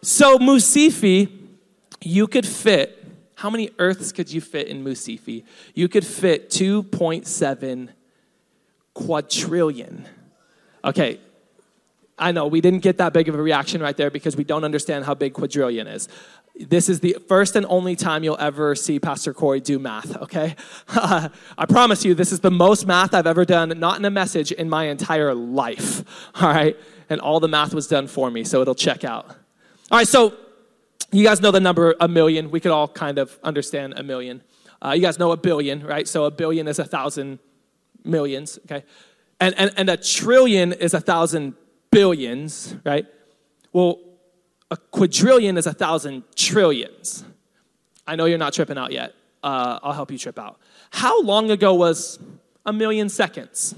so, Mu Cephei you could fit, how many Earths could you fit in Mu Cephei? You could fit 2.7 quadrillion. Okay, I know we didn't get that big of a reaction right there because we don't understand how big quadrillion is. This is the first and only time you'll ever see Pastor Corey do math, okay? I promise you, this is the most math I've ever done, not in a message, in my entire life, all right? And all the math was done for me, so it'll check out. All right, so you guys know the number a million. We could all kind of understand a million. Uh, you guys know a billion, right? So a billion is a thousand millions, okay? And, and, and a trillion is a thousand billions, right? Well, a quadrillion is a thousand trillions. I know you're not tripping out yet. Uh, I'll help you trip out. How long ago was a million seconds?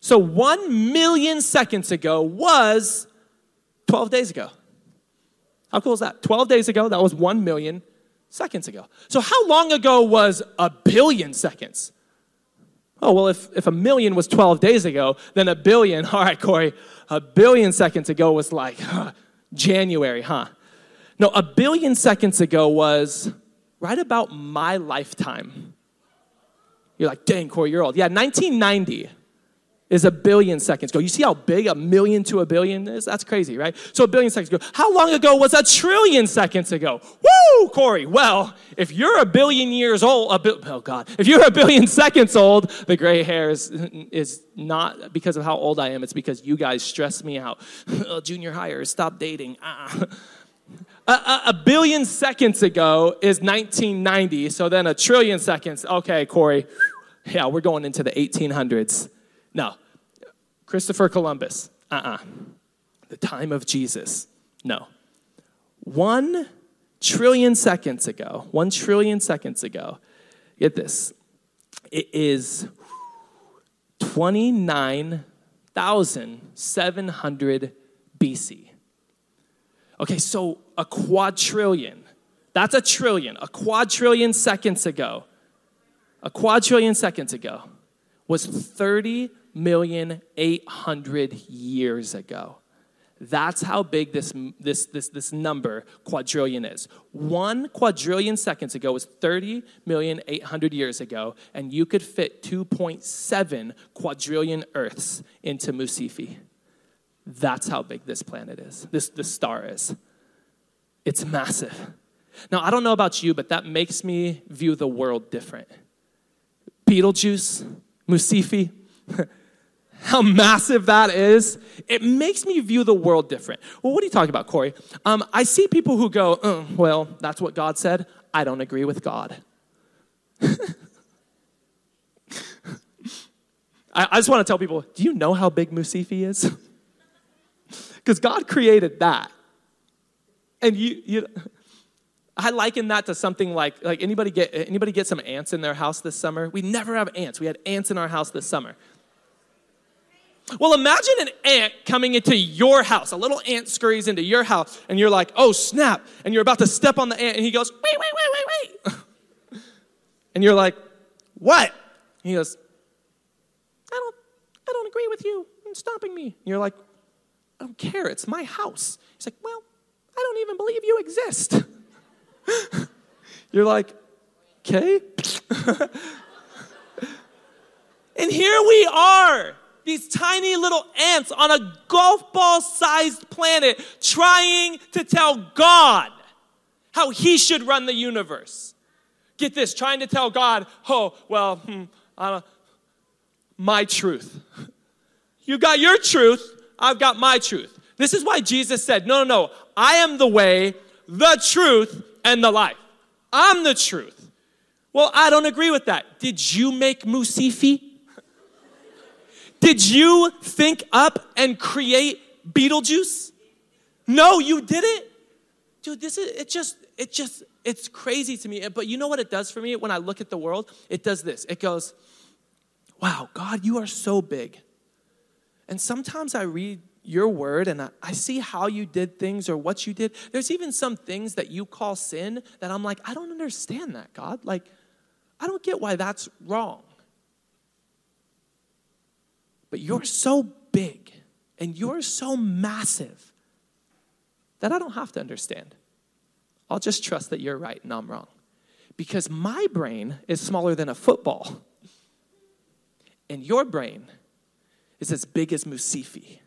So one million seconds ago was 12 days ago. How cool is that? 12 days ago, that was 1 million seconds ago. So, how long ago was a billion seconds? Oh, well, if, if a million was 12 days ago, then a billion, all right, Corey, a billion seconds ago was like huh, January, huh? No, a billion seconds ago was right about my lifetime. You're like, dang, Corey, you're old. Yeah, 1990 is a billion seconds ago. You see how big a million to a billion is? That's crazy, right? So a billion seconds ago. How long ago was a trillion seconds ago? Woo, Corey. Well, if you're a billion years old, a bi- oh God, if you're a billion seconds old, the gray hair is, is not because of how old I am. It's because you guys stress me out. oh, junior hires, stop dating. Ah. A, a, a billion seconds ago is 1990. So then a trillion seconds. Okay, Corey. Yeah, we're going into the 1800s. No. Christopher Columbus. Uh uh-uh. uh The time of Jesus. No. One trillion seconds ago, one trillion seconds ago, get this, it is 29,700 BC. Okay, so a quadrillion. That's a trillion. A quadrillion seconds ago. A quadrillion seconds ago was 30 million eight hundred years ago. That's how big this, this, this, this number, quadrillion, is. One quadrillion seconds ago was 30 million 800 years ago, and you could fit 2.7 quadrillion Earths into Mu Cephei. That's how big this planet is, this, this star is. It's massive. Now, I don't know about you, but that makes me view the world different. Betelgeuse, Mu Cephei, how massive that is, it makes me view the world different. Well, what are you talking about, Corey? Um, I see people who go, uh, well, that's what God said. I don't agree with God. I, I just want to tell people do you know how big Mu Cephei is? Because God created that. And you, you, I liken that to something like, like anybody get, anybody get some ants in their house this summer? We never have ants. We had ants in our house this summer. Well, imagine an ant coming into your house. A little ant scurries into your house, and you're like, oh, snap. And you're about to step on the ant, and he goes, wait, wait, wait, wait, wait. and you're like, what? He goes, I don't, I don't agree with you. You're stopping me. And you're like, I don't care. It's my house. He's like, well, I don't even believe you exist. you're like, okay. and here we are these tiny little ants on a golf ball sized planet trying to tell God how he should run the universe. Get this, trying to tell God, oh, well, hmm, my truth. You got your truth, I've got my truth. This is why Jesus said, no, no, no, I am the way, the truth, and the life. I'm the truth. Well, I don't agree with that. Did you make Mu Cephei? Did you think up and create Beetlejuice? No, you didn't. Dude, this is it just it just it's crazy to me. But you know what it does for me when I look at the world? It does this. It goes, "Wow, God, you are so big." And sometimes I read your word and I, I, see how you did things or what you did. There's even some things that you call sin that I'm like, I don't understand that, God. Like, I don't get why that's wrong. But you're so big and you're so massive that I don't have to understand. I'll just trust that you're right and I'm wrong. Because my brain is smaller than a football, and your brain is as big as Mu Cephei.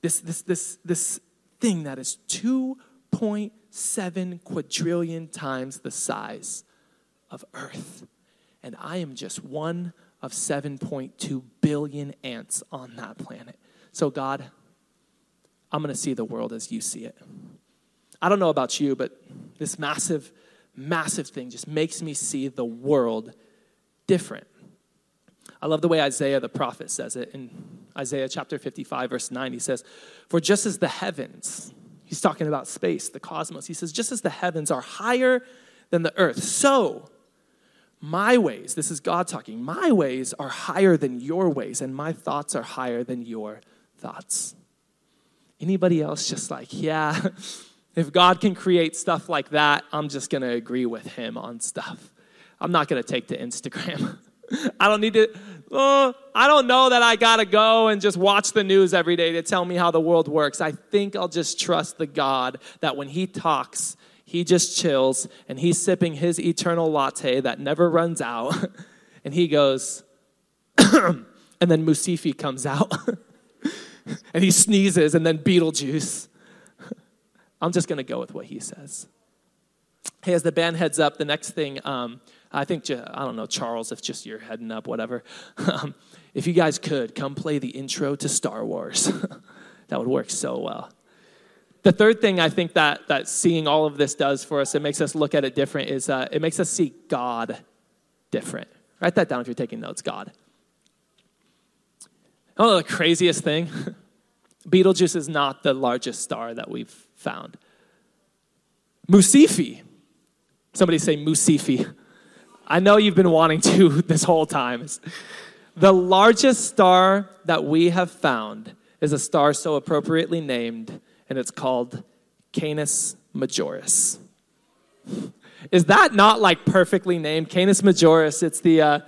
This, this, this, this thing that is 2.7 quadrillion times the size of Earth. And I am just one of 7.2 billion ants on that planet. So, God, I'm going to see the world as you see it. I don't know about you, but this massive, massive thing just makes me see the world different. I love the way Isaiah the prophet says it in Isaiah chapter 55, verse 9. He says, For just as the heavens, he's talking about space, the cosmos, he says, just as the heavens are higher than the earth, so my ways, this is God talking, my ways are higher than your ways, and my thoughts are higher than your thoughts. Anybody else just like, yeah, if God can create stuff like that, I'm just to agree with him on stuff. I'm not to take to Instagram. I don't need to, oh, I don't know that I got to go and just watch the news every day to tell me how the world works. I think I'll just trust the God that when he talks, he just chills and he's sipping his eternal latte that never runs out. and he goes, and then Mu Cephei comes out. and he sneezes, and then Beetlejuice. I'm just going to go with what he says. Hey, as the band heads up, the next thing, um, I think, I don't know, Charles, if just you're heading up, whatever. Um, if you guys could, come play the intro to Star Wars. that would work so well. The third thing I think that, that seeing all of this does for us, it makes us look at it different, is uh, it makes us see God different. Write that down if you're taking notes God. Oh, the craziest thing Betelgeuse is not the largest star that we've found. Mu Cephei. Somebody say Mu Cephei. I know you've been wanting to this whole time. The largest star that we have found is a star so appropriately named and it's called Canis Majoris. Is that not like perfectly named? Canis Majoris, it's the, uh,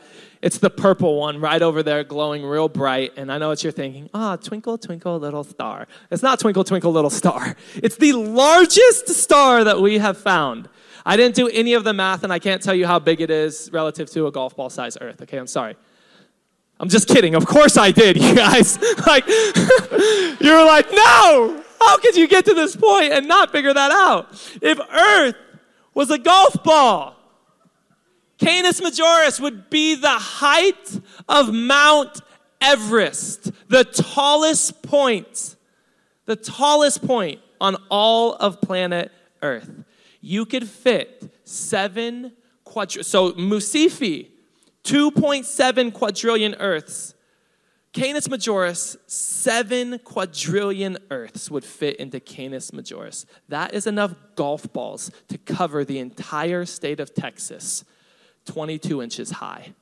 It's the purple one right over there, glowing real bright. And I know what you're thinking. Ah, oh, twinkle, twinkle, little star. It's not twinkle, twinkle, little star. It's the largest star that we have found. I didn't do any of the math, and I can't tell you how big it is relative to a golf ball size Earth. Okay, I'm sorry. I'm just kidding. Of course I did, you guys. like, you were like, no! How could you get to this point and not figure that out? If Earth was a golf ball, Canis Majoris would be the height of Mount Everest, the tallest point, the tallest point on all of planet Earth. You could fit seven. So Mu Cephei, 2.7 quadrillion Earths. Canis Majoris, seven quadrillion Earths would fit into Canis Majoris. That is enough golf balls to cover the entire state of Texas 22 inches high.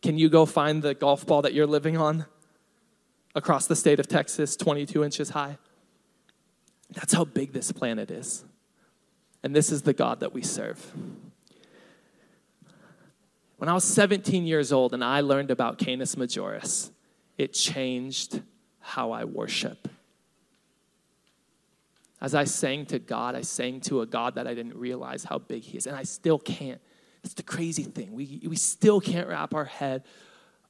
Can you go find the golf ball that you're living on across the state of Texas, 22 inches high? That's how big this planet is. And this is the God that we serve. When I was 17 years old and I learned about Canis Majoris, it changed how I worship. As I sang to God, I sang to a God that I didn't realize how big He is, and I still can't It's the crazy thing. We, we still can't wrap our head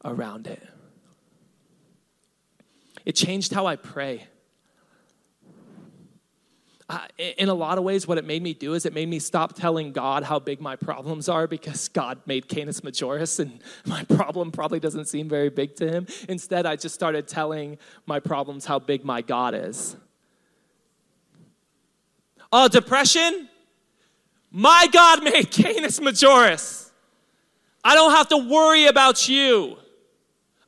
around it. It changed how I pray. In a lot of ways, what it made me do is it made me stop telling God how big my problems are because God made Canis Majoris and my problem probably doesn't seem very big to him. Instead, I just started telling my problems how big my God is. Oh, depression? My God made Canis Majoris. I don't have to worry about you.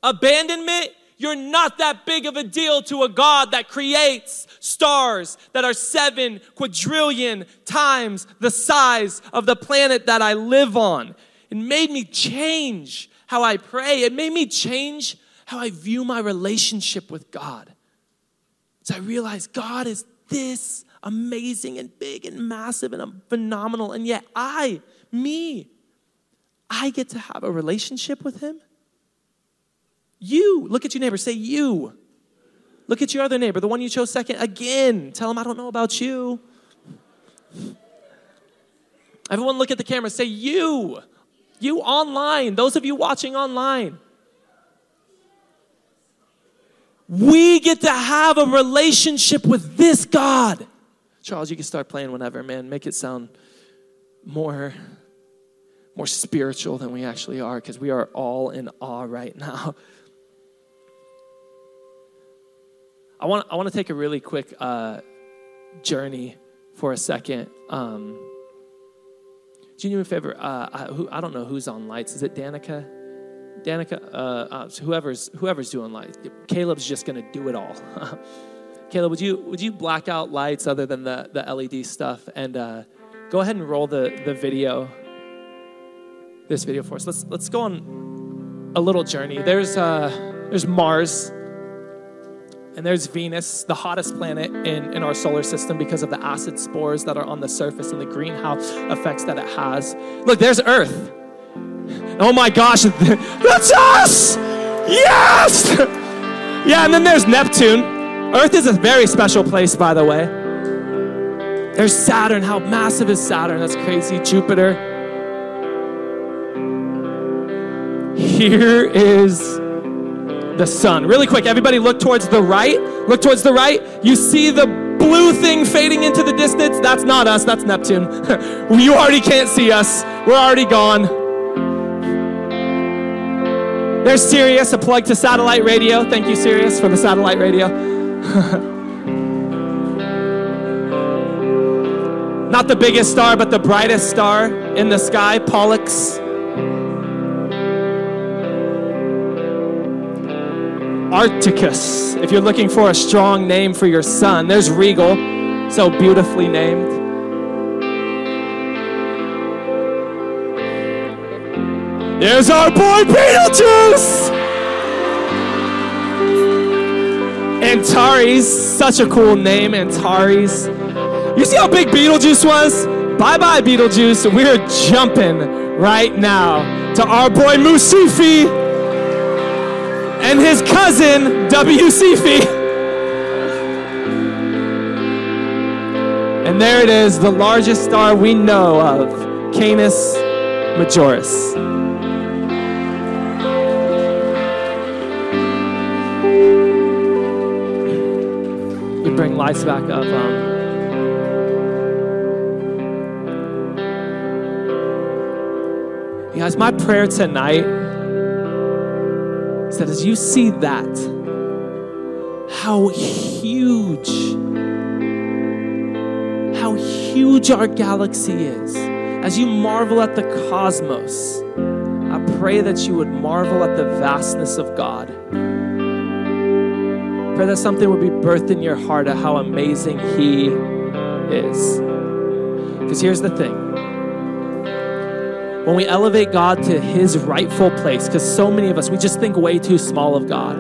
Abandonment, you're not that big of a deal to a God that creates stars that are seven quadrillion times the size of the planet that I live on. It made me change how I pray. It made me change how I view my relationship with God. So I realized God is this amazing and big and massive and phenomenal. And yet, I, me, I get to have a relationship with Him. You, look at your neighbor, say you. Look at your other neighbor, the one you chose second, again. Tell him, I don't know about you. Everyone, look at the camera, say you. You online, those of you watching online. We get to have a relationship with this God. Charles, you can start playing whenever, man. Make it sound more more spiritual than we actually are because we are all in awe right now. I want I want to take a really quick uh, journey for a second. Um, do you do me a favor? Uh, I, who, I don't know who's on lights. Is it Danica? Danica, uh, uh whoever's whoever's doing lights. Caleb's just gonna do it all. Caleb, would you would you black out lights other than the, the LED stuff and uh, go ahead and roll the, the video, this video for us. Let's let's go on a little journey. There's uh, there's Mars and there's Venus, the hottest planet in, in our solar system because of the acid spores that are on the surface and the greenhouse effects that it has. Look, there's Earth. Oh my gosh, that's us! Yes! Yeah, and then there's Neptune. Earth is a very special place, by the way. There's Saturn. How massive is Saturn? That's crazy. Jupiter. Here is the sun. Really quick, everybody look towards the right. Look towards the right. You see the blue thing fading into the distance? That's not us, that's Neptune. you already can't see us. We're already gone. There's Sirius, a plug to satellite radio. Thank you, Sirius, for the satellite radio. Not the biggest star, but the brightest star in the sky, Pollux. Arcturus, if you're looking for a strong name for your son, There's Rigel, so beautifully named. There's our boy Beetlejuice! Antares, such a cool name, Antares. You see how big Beetlejuice was? Bye bye, Beetlejuice. We're jumping right now to our boy Mu Cephei and his cousin WCFI. And there it is, the largest star we know of, Canis Majoris. We bring lights back up. Um, you guys, my prayer tonight as you see that, how huge, how huge our galaxy is, as you marvel at the cosmos, I pray that you would marvel at the vastness of God. Pray that something would be birthed in your heart of how amazing He is. Because here's the thing when we elevate God to His rightful place, because so many of us, we just think way too small of God.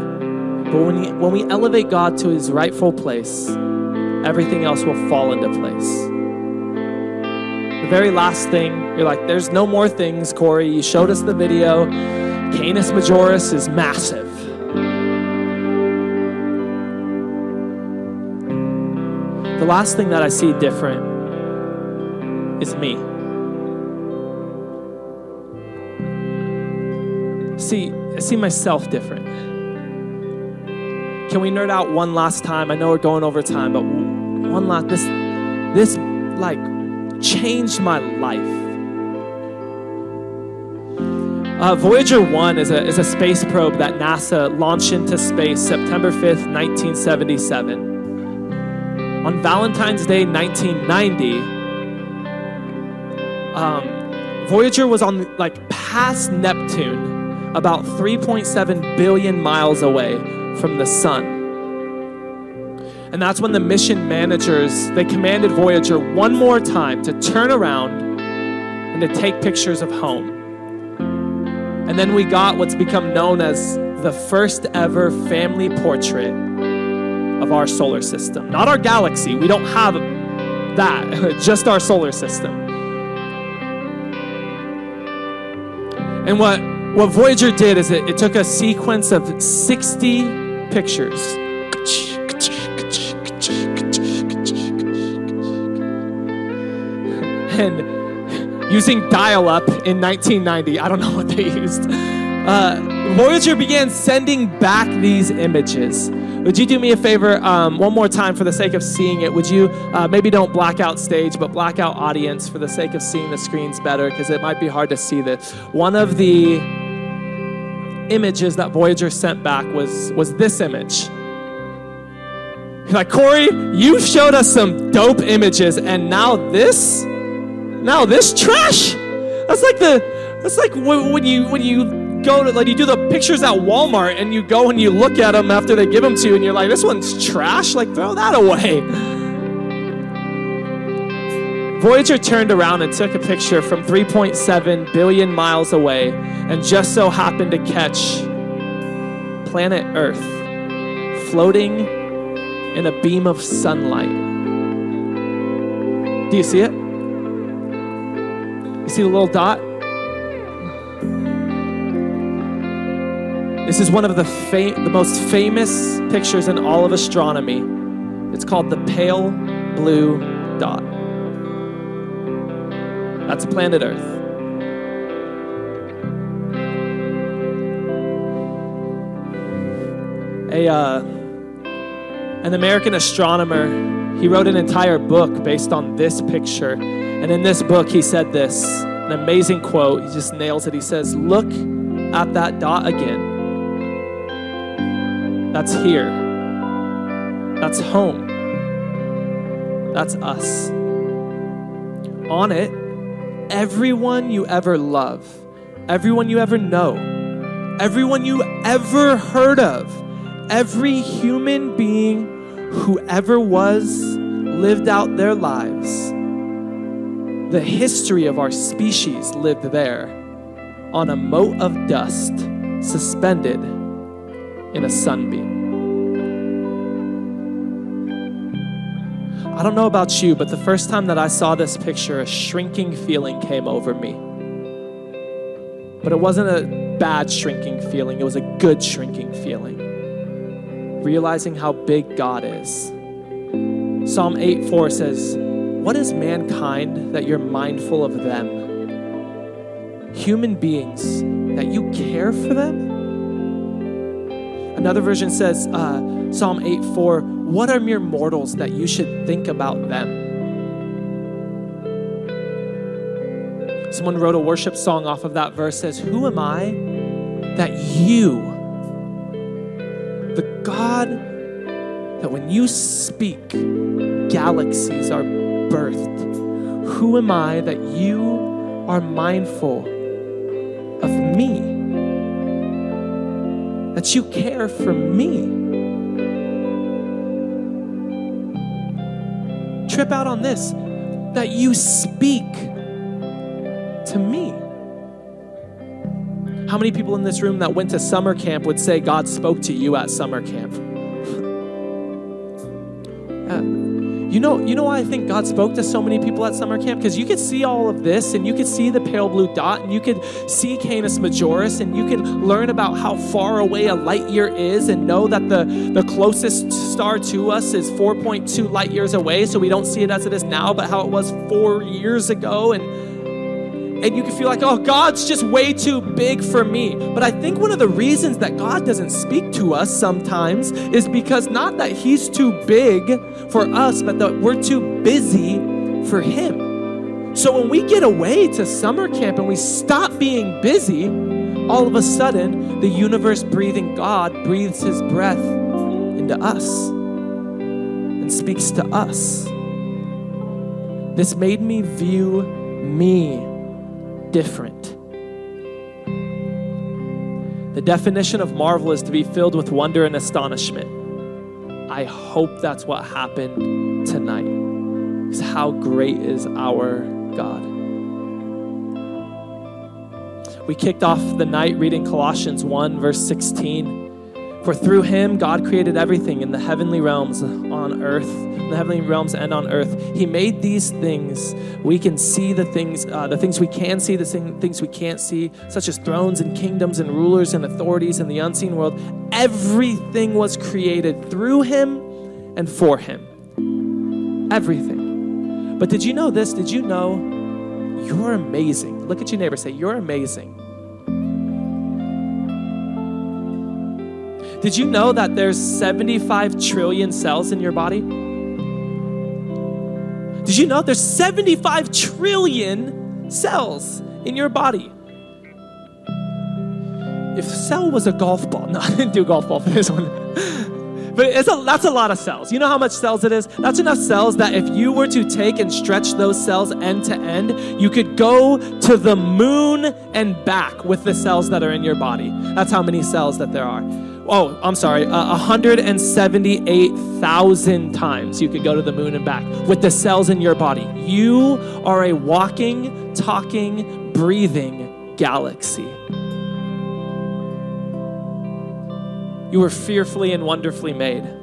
But when, when we elevate God to His rightful place, everything else will fall into place. The very last thing, you're like, there's no more things, Corey. You showed us the video. Canis Majoris is massive. The last thing that I see different is me. See, I see myself different. Can we nerd out one last time? I know we're going over time, but one last this this like changed my life. Uh, Voyager 1 is a, is a space probe that NASA launched into space September 5th, 1977 on Valentine's Day 1990, um, Voyager was on like past Neptune, about 3.7 billion miles away from the sun. And that's when the mission managers they commanded Voyager one more time to turn around and to take pictures of home. And then we got what's become known as the first ever family portrait of our solar system. Not our galaxy, we don't have that, just our solar system. And what, what Voyager did is it, it took a sequence of 60 pictures. And using dial up in 1990, I don't know what they used. Uh, Voyager began sending back these images. Would you do me a favor um, one more time for the sake of seeing it? Would you uh, maybe don't black out stage, but black out audience for the sake of seeing the screens better because it might be hard to see this. One of the images that Voyager sent back was, was this image. Like, Corey, you showed us some dope images, and now this? Now this trash? That's like the, that's like when, you, when you go to like you do the pictures at Walmart and you go and you look at them after they give them to you and you're like, this one's trash. Like throw that away. Voyager turned around and took a picture from 3.7 billion miles away and just so happened to catch planet Earth floating in a beam of sunlight. Do you see it? You see the little dot? This is one of the, the most famous pictures in all of astronomy. It's called the pale blue dot. That's planet Earth. A, uh, an American astronomer, he wrote an entire book based on this picture. And in this book, he said this an amazing quote. He just nails it. He says, Look at that dot again. That's here. That's home. That's us. On it, everyone you ever love, everyone you ever know, everyone you ever heard of, every human being who ever was lived out their lives. The history of our species lived there on a mote of dust suspended in a sunbeam. I don't know about you, but the first time that I saw this picture, a shrinking feeling came over me. But it wasn't a bad shrinking feeling, it was a good shrinking feeling. Realizing how big God is. Psalm 8 4 says, What is mankind that you're mindful of them? Human beings that you care for them? Another version says, uh, Psalm 8 4, What are mere mortals that you should think about them? Someone wrote a worship song off of that verse says, Who am I that you, the God that when you speak, galaxies are birthed? Who am I that you are mindful of me? That you care for me? Trip out on this that you speak to me. How many people in this room that went to summer camp would say God spoke to you at summer camp? Yeah. Uh, You know, you know why I think God spoke to so many people at summer camp? Because you could see all of this and you could see the pale blue dot and you could see Canis Majoris and you could learn about how far away a light year is and know that the, the closest star to us is 4.2 light years away, so we don't see it as it is now, but how it was four years ago. And and you can feel like, oh, God's just way too big for me. But I think one of the reasons that God doesn't speak to us sometimes is because not that He's too big for us, but that we're too busy for Him. So when we get away to summer camp and we stop being busy, all of a sudden, the universe breathing God breathes His breath into us and speaks to us. This made me view me different. The definition of marvel is to be filled with wonder and astonishment. I hope that's what happened tonight. Because how great is our God? We kicked off the night reading Colossians 1, verse 16. For through him, God created everything in the heavenly realms on earth, in the heavenly realms and on earth. He made these things. We can see the things, uh, the things we can see, the things we can't see, such as thrones and kingdoms and rulers and authorities in the unseen world. Everything was created through him and for him. Everything. But did you know this? Did you know you're amazing? Look at your neighbor, say, You're amazing. Did you know that there's 75 trillion cells in your body? Did you know there's 75 trillion cells in your body? If cell was a golf ball, no, I didn't do golf ball for this one. but it's a, that's a lot of cells. You know how much cells it is? That's enough cells that if you were to take and stretch those cells end to end, you could go to the moon and back with the cells that are in your body. That's how many cells that there are oh, I'm sorry, uh, 178,000 times you could go to the moon and back with the cells in your body. You are a walking, talking, breathing galaxy. You were fearfully and wonderfully made.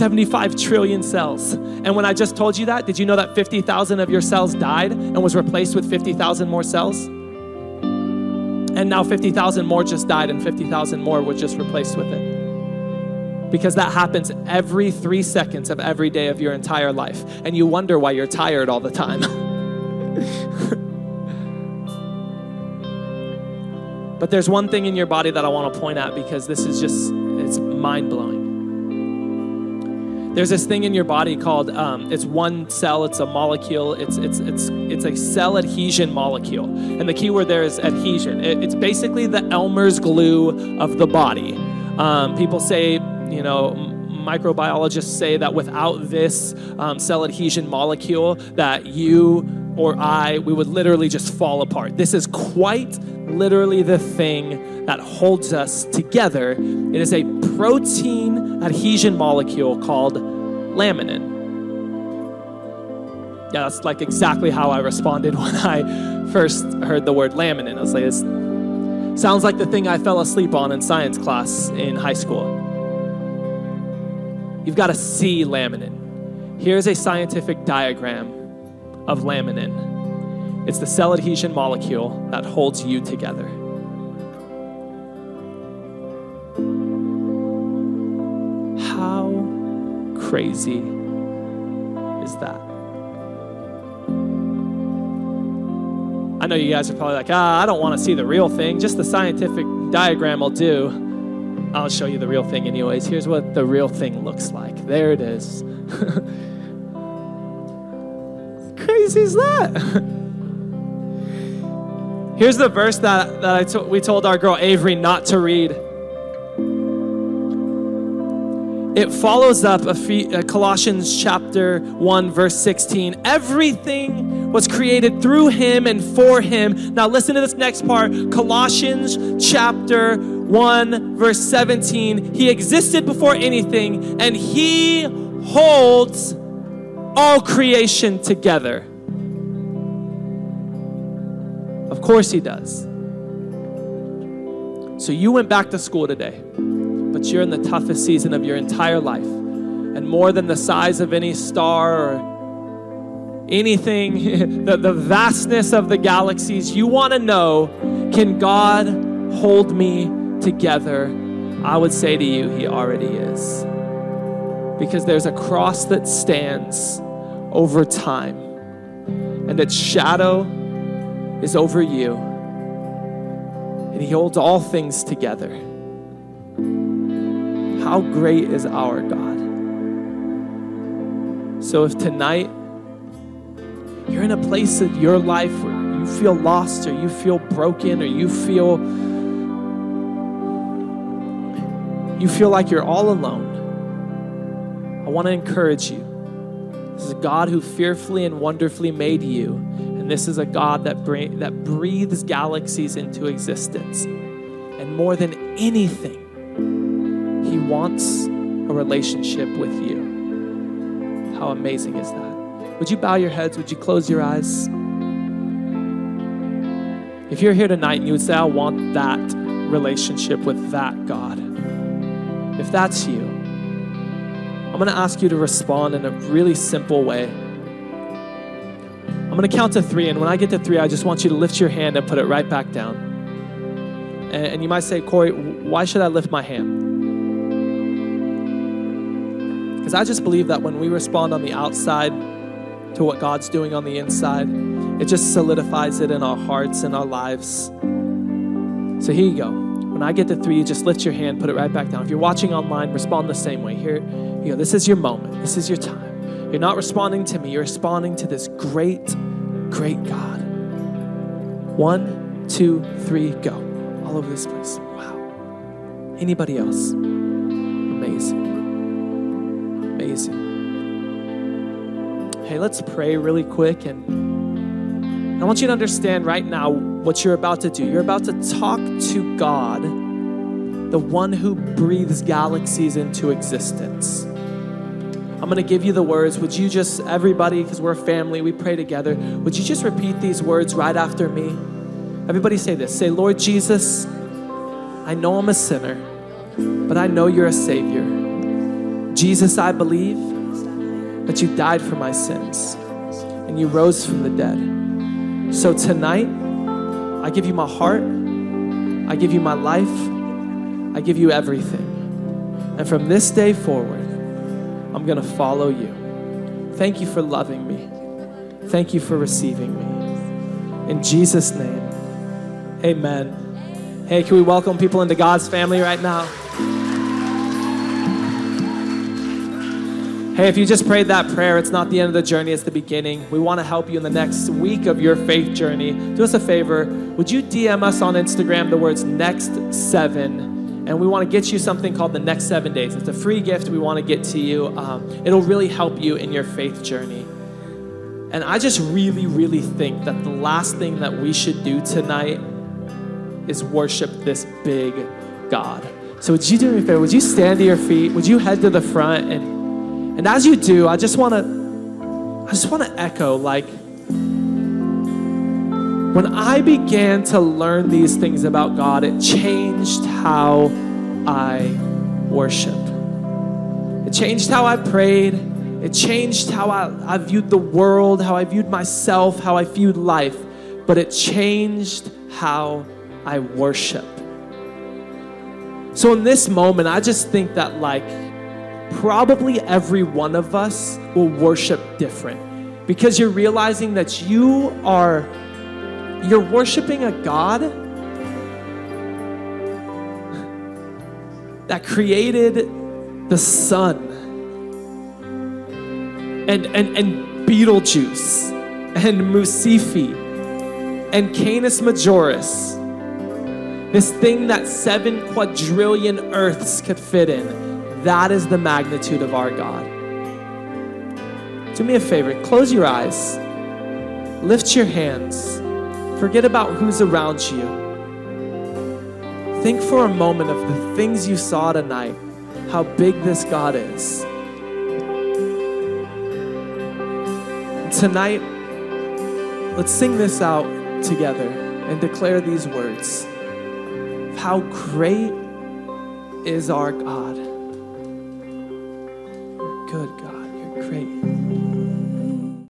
75 trillion cells. And when I just told you that, did you know that 50,000 of your cells died and was replaced with 50,000 more cells? And now 50,000 more just died and 50,000 more were just replaced with it. Because that happens every three seconds of every day of your entire life. And you wonder why you're tired all the time. but there's one thing in your body that I want to point at because this is just, it's mind blowing. There's this thing in your body called um, it's one cell. It's a molecule. It's it's it's it's a cell adhesion molecule, and the key word there is adhesion. It, it's basically the Elmer's glue of the body. Um, people say, you know, microbiologists say that without this um, cell adhesion molecule, that you or I, we would literally just fall apart. This is quite literally the thing that holds us together. It is a protein adhesion molecule called laminin. Yeah, that's like exactly how I responded when I first heard the word laminin. I was like, this sounds like the thing I fell asleep on in science class in high school. You've got to see laminin. Here's a scientific diagram of laminin. It's the cell adhesion molecule that holds you together. How crazy is that? I know you guys are probably like, ah, I don't want to see the real thing. Just the scientific diagram will do. I'll show you the real thing, anyways. Here's what the real thing looks like. There it is. crazy is that? Here's the verse that, that I to, we told our girl Avery not to read. It follows up a Colossians chapter 1, verse 16. Everything was created through him and for him. Now, listen to this next part Colossians chapter 1, verse 17. He existed before anything, and he holds all creation together. Of course, He does. So you went back to school today, but you're in the toughest season of your entire life. And more than the size of any star or anything, the, the vastness of the galaxies, you want to know can God hold me together? I would say to you, He already is because there's a cross that stands over time, and its shadow is over you, and He holds all things together. How great is our God? So, if tonight you're in a place of your life where you feel lost, or you feel broken, or you feel you feel like you're all alone, I want to encourage you. This is a God who fearfully and wonderfully made you, this is a God that, that breathes galaxies into existence. And more than anything, He wants a relationship with you. How amazing is that? Would you bow your heads? Would you close your eyes? If you're here tonight and you would say, I want that relationship with that God, if that's you, I'm going to ask you to respond in a really simple way. I'm going to count to three, and when I get to three, I just want you to lift your hand and put it right back down. And, and you might say, Corey, why should I lift my hand? Because I just believe that when we respond on the outside to what God's doing on the inside, it just solidifies it in our hearts and our lives. So here you go. When I get to three, you just lift your hand, put it right back down. If you're watching online, respond the same way. Here, you know, this is your moment. This is your time. You're not responding to me. You're responding to this great, great God. One, two, three, go. All over this place. Wow. Anybody else? Amazing. Amazing. Hey, let's pray really quick and I want you to understand right now what you're about to do. You're about to talk to God, the one who breathes galaxies into existence. I'm going to give you the words. Would you just, everybody, because we're a family, we pray together, would you just repeat these words right after me? Everybody say this Say, Lord Jesus, I know I'm a sinner, but I know you're a Savior. Jesus, I believe that you died for my sins and you rose from the dead. So tonight, I give you my heart, I give you my life, I give you everything. And from this day forward, I'm going to follow you. Thank you for loving me. Thank you for receiving me. In Jesus' name, amen. Hey, can we welcome people into God's family right now? Hey, if you just prayed that prayer, it's not the end of the journey, it's the beginning. We want to help you in the next week of your faith journey. Do us a favor. Would you DM us on Instagram the words next seven? And we want to get you something called the next seven days. It's a free gift we want to get to you. Um, it'll really help you in your faith journey. And I just really, really think that the last thing that we should do tonight is worship this big God. So would you do me a favor? Would you stand to your feet? Would you head to the front? And and as you do, I just want to I just want to echo like when I began to learn these things about God, it changed how I worshiped. It changed how I prayed. It changed how I, I viewed the world, how I viewed myself, how I viewed life, but it changed how I worship. So in this moment, I just think that, like, probably every one of us will worship different because you're realizing that you are you're worshiping a God that created the sun and, and, and Betelgeuse and Mu Cephei and Canis Majoris. This thing that seven quadrillion earths could fit in. That is the magnitude of our God. Do me a favor, close your eyes, lift your hands, forget about who's around you. Think for a moment of the things you saw tonight, how big this God is. Tonight, let's sing this out together and declare these words. How great is our God. Good, God.